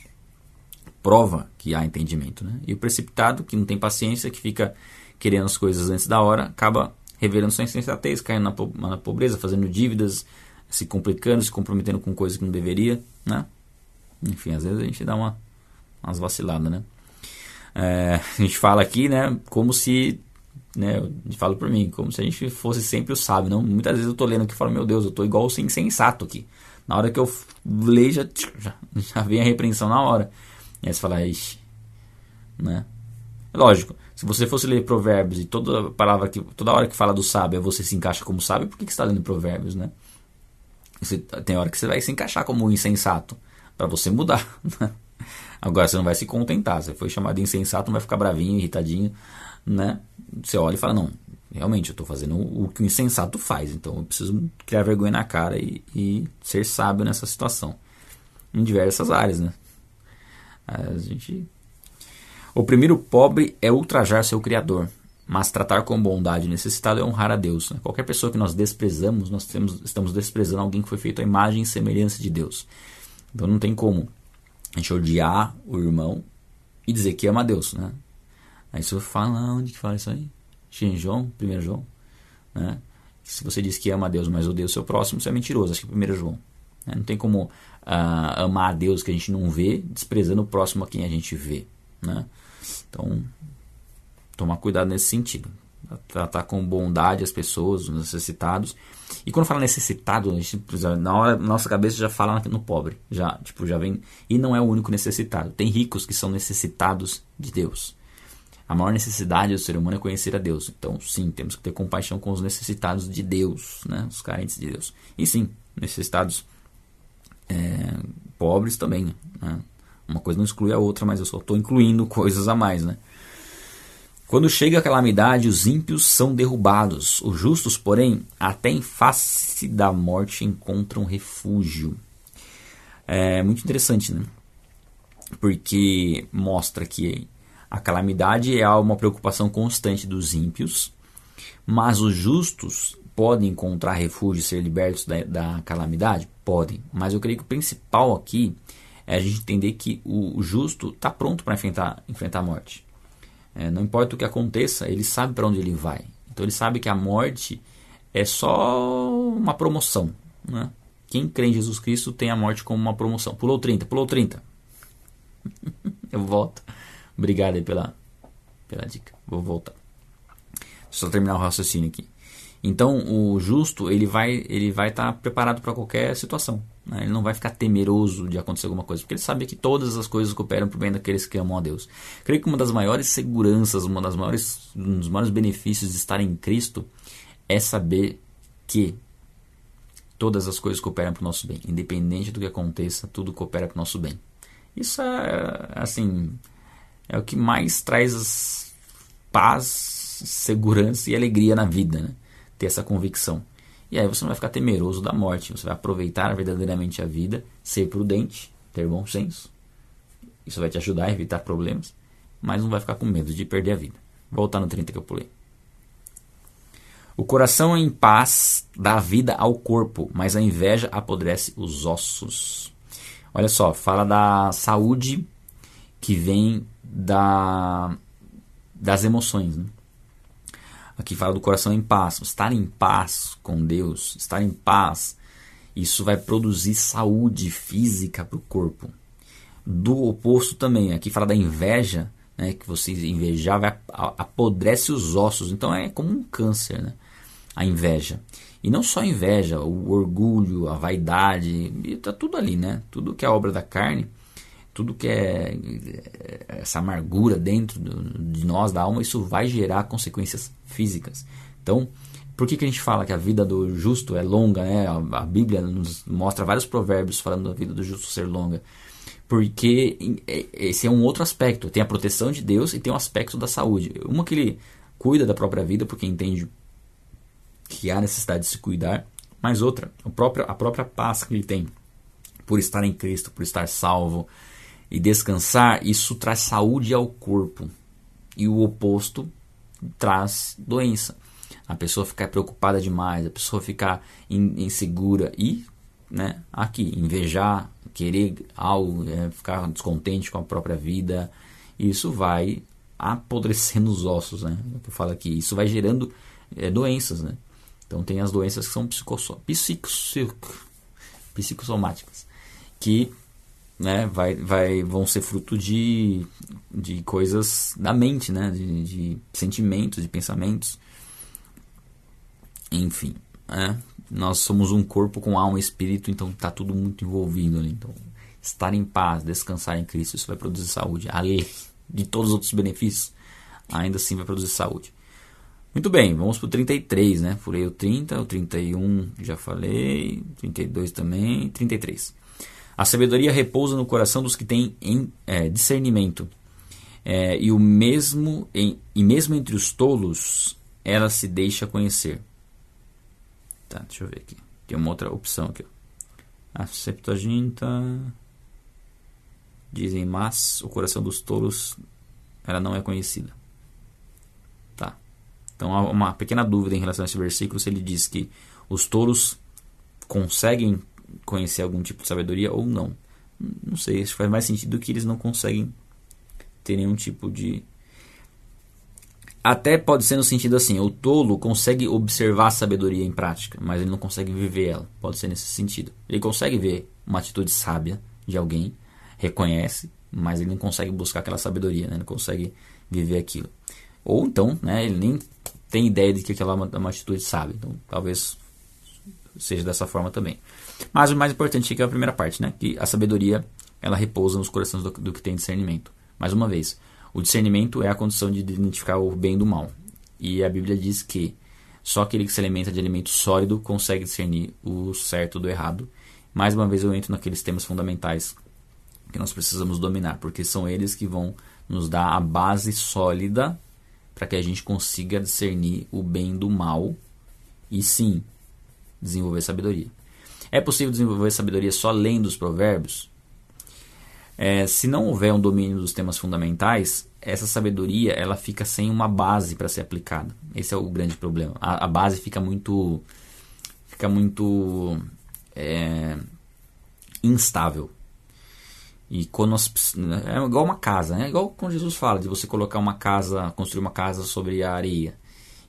Prova que há entendimento. Né? E o precipitado, que não tem paciência, que fica querendo as coisas antes da hora, acaba revelando sua insensatez, caindo na, na pobreza, fazendo dívidas, se complicando, se comprometendo com coisas que não deveria. Né? Enfim, às vezes a gente dá uma, umas vaciladas. Né? É, a gente fala aqui né, como se né, eu falo por mim, como se a gente fosse sempre o sábio. Não? Muitas vezes eu estou lendo aqui e falo, meu Deus, eu estou igual o insensato aqui. Na hora que eu leio, já, já, *laughs* já vem a repreensão na hora. E aí você fala, ixi. Né? Lógico, se você fosse ler provérbios e toda palavra que toda hora que fala do sábio você se encaixa como sábio, por que, que você está lendo provérbios, né? Você, tem hora que você vai se encaixar como insensato para você mudar. Né? Agora você não vai se contentar. Você foi chamado de insensato, não vai ficar bravinho, irritadinho, né? Você olha e fala, não, realmente eu estou fazendo o que o insensato faz, então eu preciso criar vergonha na cara e, e ser sábio nessa situação. Em diversas áreas, né? A gente... O pobre é ultrajar seu Criador, mas tratar com bondade necessitado é honrar a Deus. Né? Qualquer pessoa que nós desprezamos, nós temos, estamos desprezando alguém que foi feito à imagem e semelhança de Deus. Então não tem como a gente odiar o irmão e dizer que ama a Deus, né? Aí você fala, onde que fala isso aí? em João, 1 João, né? Se você diz que ama a Deus, mas odeia o seu próximo, você é mentiroso. Acho que é 1 João. Né? Não tem como uh, amar a Deus que a gente não vê, desprezando o próximo a quem a gente vê. Né? Então, tomar cuidado nesse sentido. Tratar com bondade as pessoas, os necessitados. E quando fala necessitado, gente, na hora nossa cabeça já fala no pobre. Já, tipo, já vem. E não é o único necessitado. Tem ricos que são necessitados de Deus. A maior necessidade do ser humano é conhecer a Deus. Então, sim, temos que ter compaixão com os necessitados de Deus, né? os carentes de Deus. E sim, necessitados é, pobres também. Né? Uma coisa não exclui a outra, mas eu só estou incluindo *laughs* coisas a mais. Né? Quando chega a calamidade, os ímpios são derrubados. Os justos, porém, até em face da morte encontram refúgio. É muito interessante, né? Porque mostra que a calamidade é uma preocupação constante dos ímpios, mas os justos podem encontrar refúgio e ser libertos da, da calamidade? Podem. Mas eu creio que o principal aqui é a gente entender que o justo está pronto para enfrentar, enfrentar a morte. É, não importa o que aconteça, ele sabe para onde ele vai. Então ele sabe que a morte é só uma promoção. Né? Quem crê em Jesus Cristo tem a morte como uma promoção. Pulou 30, pulou 30. *laughs* eu volto. Obrigado aí pela, pela dica. Vou voltar. Só terminar o raciocínio aqui. Então o justo ele vai ele vai estar tá preparado para qualquer situação. Né? Ele não vai ficar temeroso de acontecer alguma coisa, porque ele sabe que todas as coisas cooperam para o bem daqueles que amam a Deus. Creio que uma das maiores seguranças, uma das maiores, um dos maiores benefícios de estar em Cristo é saber que todas as coisas cooperam para o nosso bem, independente do que aconteça, tudo coopera para o nosso bem. Isso é assim é o que mais traz paz, segurança e alegria na vida, né? ter essa convicção. E aí você não vai ficar temeroso da morte, você vai aproveitar verdadeiramente a vida, ser prudente, ter bom senso. Isso vai te ajudar a evitar problemas, mas não vai ficar com medo de perder a vida. Voltar no 30 que eu pulei. O coração em paz dá vida ao corpo, mas a inveja apodrece os ossos. Olha só, fala da saúde que vem da, das emoções. Né? Aqui fala do coração em paz. Estar em paz com Deus, estar em paz, isso vai produzir saúde física para o corpo. Do oposto também, aqui fala da inveja, né, que você invejar vai apodrece os ossos. Então é como um câncer, né? A inveja. E não só a inveja, o orgulho, a vaidade, está tudo ali, né? Tudo que é obra da carne tudo que é, é essa amargura dentro de nós, da alma, isso vai gerar consequências físicas. Então, por que, que a gente fala que a vida do justo é longa? Né? A, Bíblia nos mostra vários provérbios falando da vida do justo ser longa. Porque é, esse é um outro aspecto. Tem a proteção de Deus e tem o um aspecto da saúde. Uma que ele cuida da própria vida, porque entende que há necessidade de se cuidar. Mas outra, a própria, a própria paz que ele tem por estar em Cristo, por estar salvo, e descansar, isso traz saúde ao corpo. E o oposto traz doença. A pessoa ficar preocupada demais, a pessoa ficar insegura e, né, aqui, invejar, querer algo, é, ficar descontente com a própria vida, isso vai apodrecendo os ossos, né? É eu falo aqui, isso vai gerando é, doenças, né? Então tem as doenças que são psicossomáticas, que né, vai, vai, vão ser fruto de, de coisas da mente, né, de, de sentimentos, de pensamentos. Enfim, né, nós somos um corpo com alma e espírito, então está tudo muito envolvido. Então, estar em paz, descansar em Cristo, isso vai produzir saúde. Além de todos os outros benefícios, ainda assim vai produzir saúde. Muito bem, vamos para o 33, né? Furei o 30, o 31 já falei, 32 também, 33. A sabedoria repousa no coração dos que têm em, é, discernimento. É, e o mesmo em, e mesmo entre os tolos ela se deixa conhecer. Tá, deixa eu ver aqui. Tem uma outra opção aqui. A Septuaginta dizem, mas o coração dos tolos ela não é conhecida. Tá. Então há uma pequena dúvida em relação a esse versículo se ele diz que os tolos conseguem conhecer algum tipo de sabedoria ou não. Não sei, que faz mais sentido que eles não conseguem ter nenhum tipo de. Até pode ser no sentido assim: o tolo consegue observar a sabedoria em prática, mas ele não consegue viver ela. Pode ser nesse sentido. Ele consegue ver uma atitude sábia de alguém, reconhece, mas ele não consegue buscar aquela sabedoria, né? não consegue viver aquilo. Ou então, né, ele nem tem ideia de que aquela é uma atitude sábia. Então, talvez seja dessa forma também. Mas o mais importante é a primeira parte, né? Que a sabedoria ela repousa nos corações do, do, que tem discernimento. Mais uma vez, o discernimento é a condição de identificar o bem do mal. E a Bíblia diz que só aquele que se alimenta de alimento sólido consegue discernir o certo do errado. Mais uma vez eu entro naqueles temas fundamentais que nós precisamos dominar, porque são eles que vão nos dar a base sólida para que a gente consiga discernir o bem do mal e sim desenvolver sabedoria. É possível desenvolver sabedoria só lendo os provérbios? É, se não houver um domínio dos temas fundamentais, essa sabedoria ela fica sem uma base para ser aplicada. Esse é o grande problema. A, a base fica muito, fica muito é, instável. E quando é igual uma casa, né? igual quando Jesus fala de você colocar uma casa, construir uma casa sobre a areia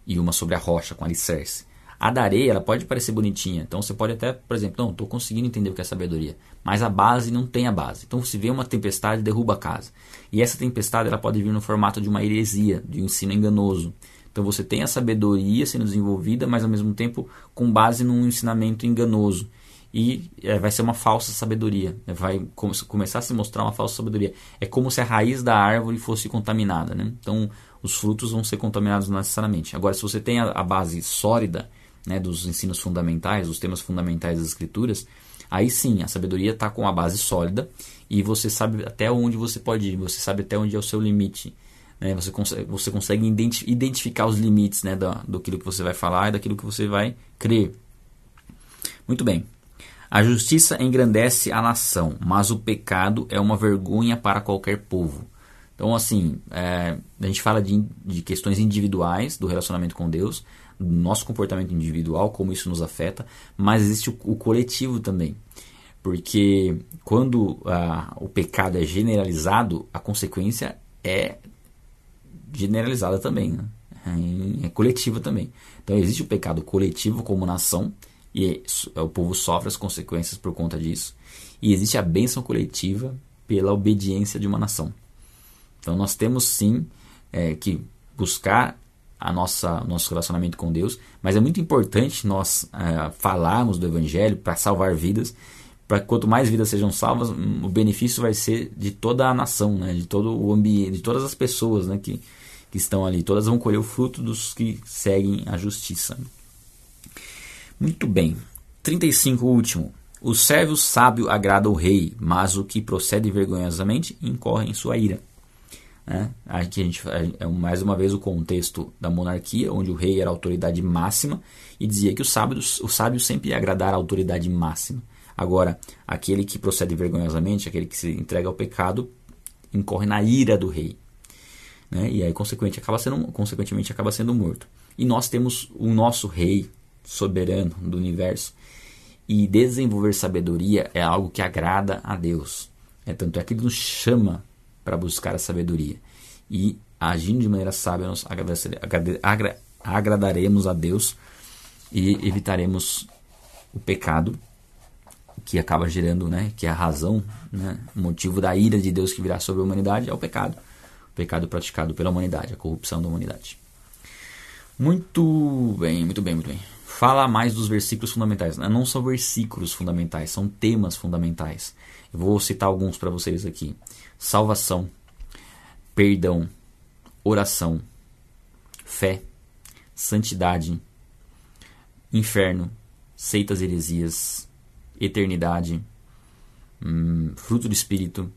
e uma sobre a rocha com alicerce. A da areia ela pode parecer bonitinha, então você pode até, por exemplo, não, estou conseguindo entender o que é sabedoria, mas a base não tem a base. Então se vê uma tempestade, derruba a casa. E essa tempestade ela pode vir no formato de uma heresia, de um ensino enganoso. Então você tem a sabedoria sendo desenvolvida, mas ao mesmo tempo com base num ensinamento enganoso e é, vai ser uma falsa sabedoria. Vai começar a se mostrar uma falsa sabedoria. É como se a raiz da árvore fosse contaminada. Né? Então, os frutos vão ser contaminados necessariamente. Agora, se você tem a, a base sólida né, dos ensinos fundamentais, dos temas fundamentais das escrituras, aí sim, a sabedoria está com a base sólida e você sabe até onde você pode ir, você sabe até onde é o seu limite. Né? Você, consegue, você consegue identificar os limites né, do, do que você vai falar e daquilo que você vai crer. Muito bem. A justiça engrandece a nação, mas o pecado é uma vergonha para qualquer povo. Então, assim, é, a gente fala de, de questões individuais do relacionamento com Deus, do nosso comportamento individual, como isso nos afeta, mas existe o, o coletivo também. Porque quando a, o pecado é generalizado, a consequência é generalizada também, né? é, é coletiva também. Então existe o pecado coletivo como nação, e o povo sofre as consequências por conta disso. E existe a bênção coletiva pela obediência de uma nação. Então nós temos sim é, que buscar a nossa nosso relacionamento com Deus, mas é muito importante nós é, falarmos do Evangelho para salvar vidas, para quanto mais vidas sejam salvas, o benefício vai ser de toda a nação, né, de todo o ambiente, de todas as pessoas né, que, que estão ali. Todas vão colher o fruto dos que seguem a justiça. Muito bem. 35 último. O servo sábio agrada o rei, mas o que procede vergonhosamente incorre em sua ira. Né? Aqui a gente é mais uma vez o contexto da monarquia, onde o rei era a autoridade máxima e dizia que o sábio, o sábio sempre ia agradar a autoridade máxima. Agora, aquele que procede vergonhosamente, aquele que se entrega ao pecado, incorre na ira do rei. Né? E aí, consequentemente acaba, sendo, consequentemente, acaba sendo morto. E nós temos o nosso rei, soberano do universo. E desenvolver sabedoria é algo que agrada a Deus. É tanto é que ele nos chama para buscar a sabedoria. E agindo de maneira sábia, nós agra, agradaremos a Deus e evitaremos o pecado que acaba gerando, né, que é a razão, né, o motivo da ira de Deus que virá sobre a humanidade é o pecado. O pecado praticado pela humanidade, a corrupção da humanidade. Muito bem, muito bem, muito bem fala mais dos versículos fundamentais. Não são versículos fundamentais, são temas fundamentais. Eu vou citar alguns para vocês aqui: salvação, perdão, oração, fé, santidade, inferno, seitas heresias, eternidade, hum, fruto do Espírito,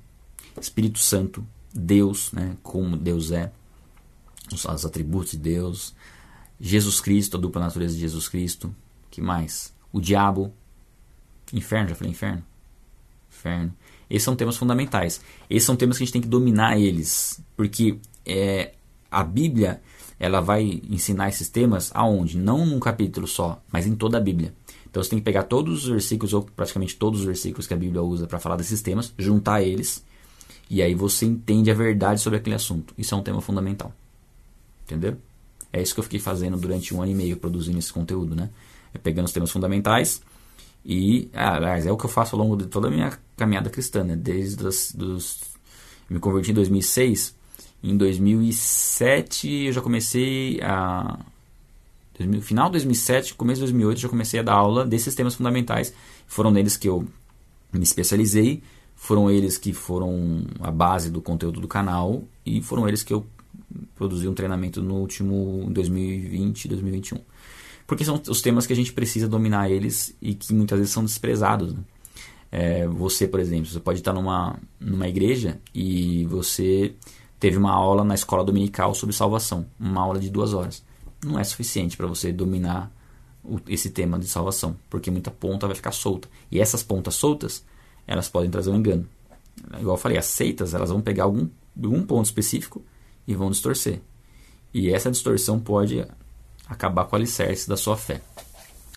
Espírito Santo, Deus, né, como Deus é, os, os atributos de Deus, Jesus Cristo, a dupla natureza de Jesus Cristo. que mais? O diabo. Inferno, já falei inferno? Inferno. Esses são temas fundamentais. Esses são temas que a gente tem que dominar eles. Porque é, a Bíblia ela vai ensinar esses temas aonde? Não num capítulo só, mas em toda a Bíblia. Então você tem que pegar todos os versículos, ou praticamente todos os versículos que a Bíblia usa para falar desses temas, juntar eles, e aí você entende a verdade sobre aquele assunto. Isso é um tema fundamental. Entendeu? É isso que eu fiquei fazendo durante um ano e meio, produzindo esse conteúdo, né? É pegando os temas fundamentais e, ah, aliás, é o que eu faço ao longo de toda a minha caminhada cristã, né? Desde os, dos... me converti em 2006, em 2007 eu já comecei a... Final de 2007, começo de 2008 eu já comecei a dar aula desses temas fundamentais. Foram neles que eu me especializei, foram eles que foram a base do conteúdo do canal e foram eles que eu produzir um treinamento no último 2020, 2021. Porque são os temas que a gente precisa dominar eles e que muitas vezes são desprezados. Né? É, você, por exemplo, você pode estar numa, numa igreja e você teve uma aula na escola dominical sobre salvação, uma aula de duas horas. Não é suficiente para você dominar o, esse tema de salvação, porque muita ponta vai ficar solta. E essas pontas soltas, elas podem trazer um engano. Igual eu falei, as seitas, elas vão pegar algum, algum ponto específico e vão distorcer. E essa distorção pode acabar com o alicerce da sua fé.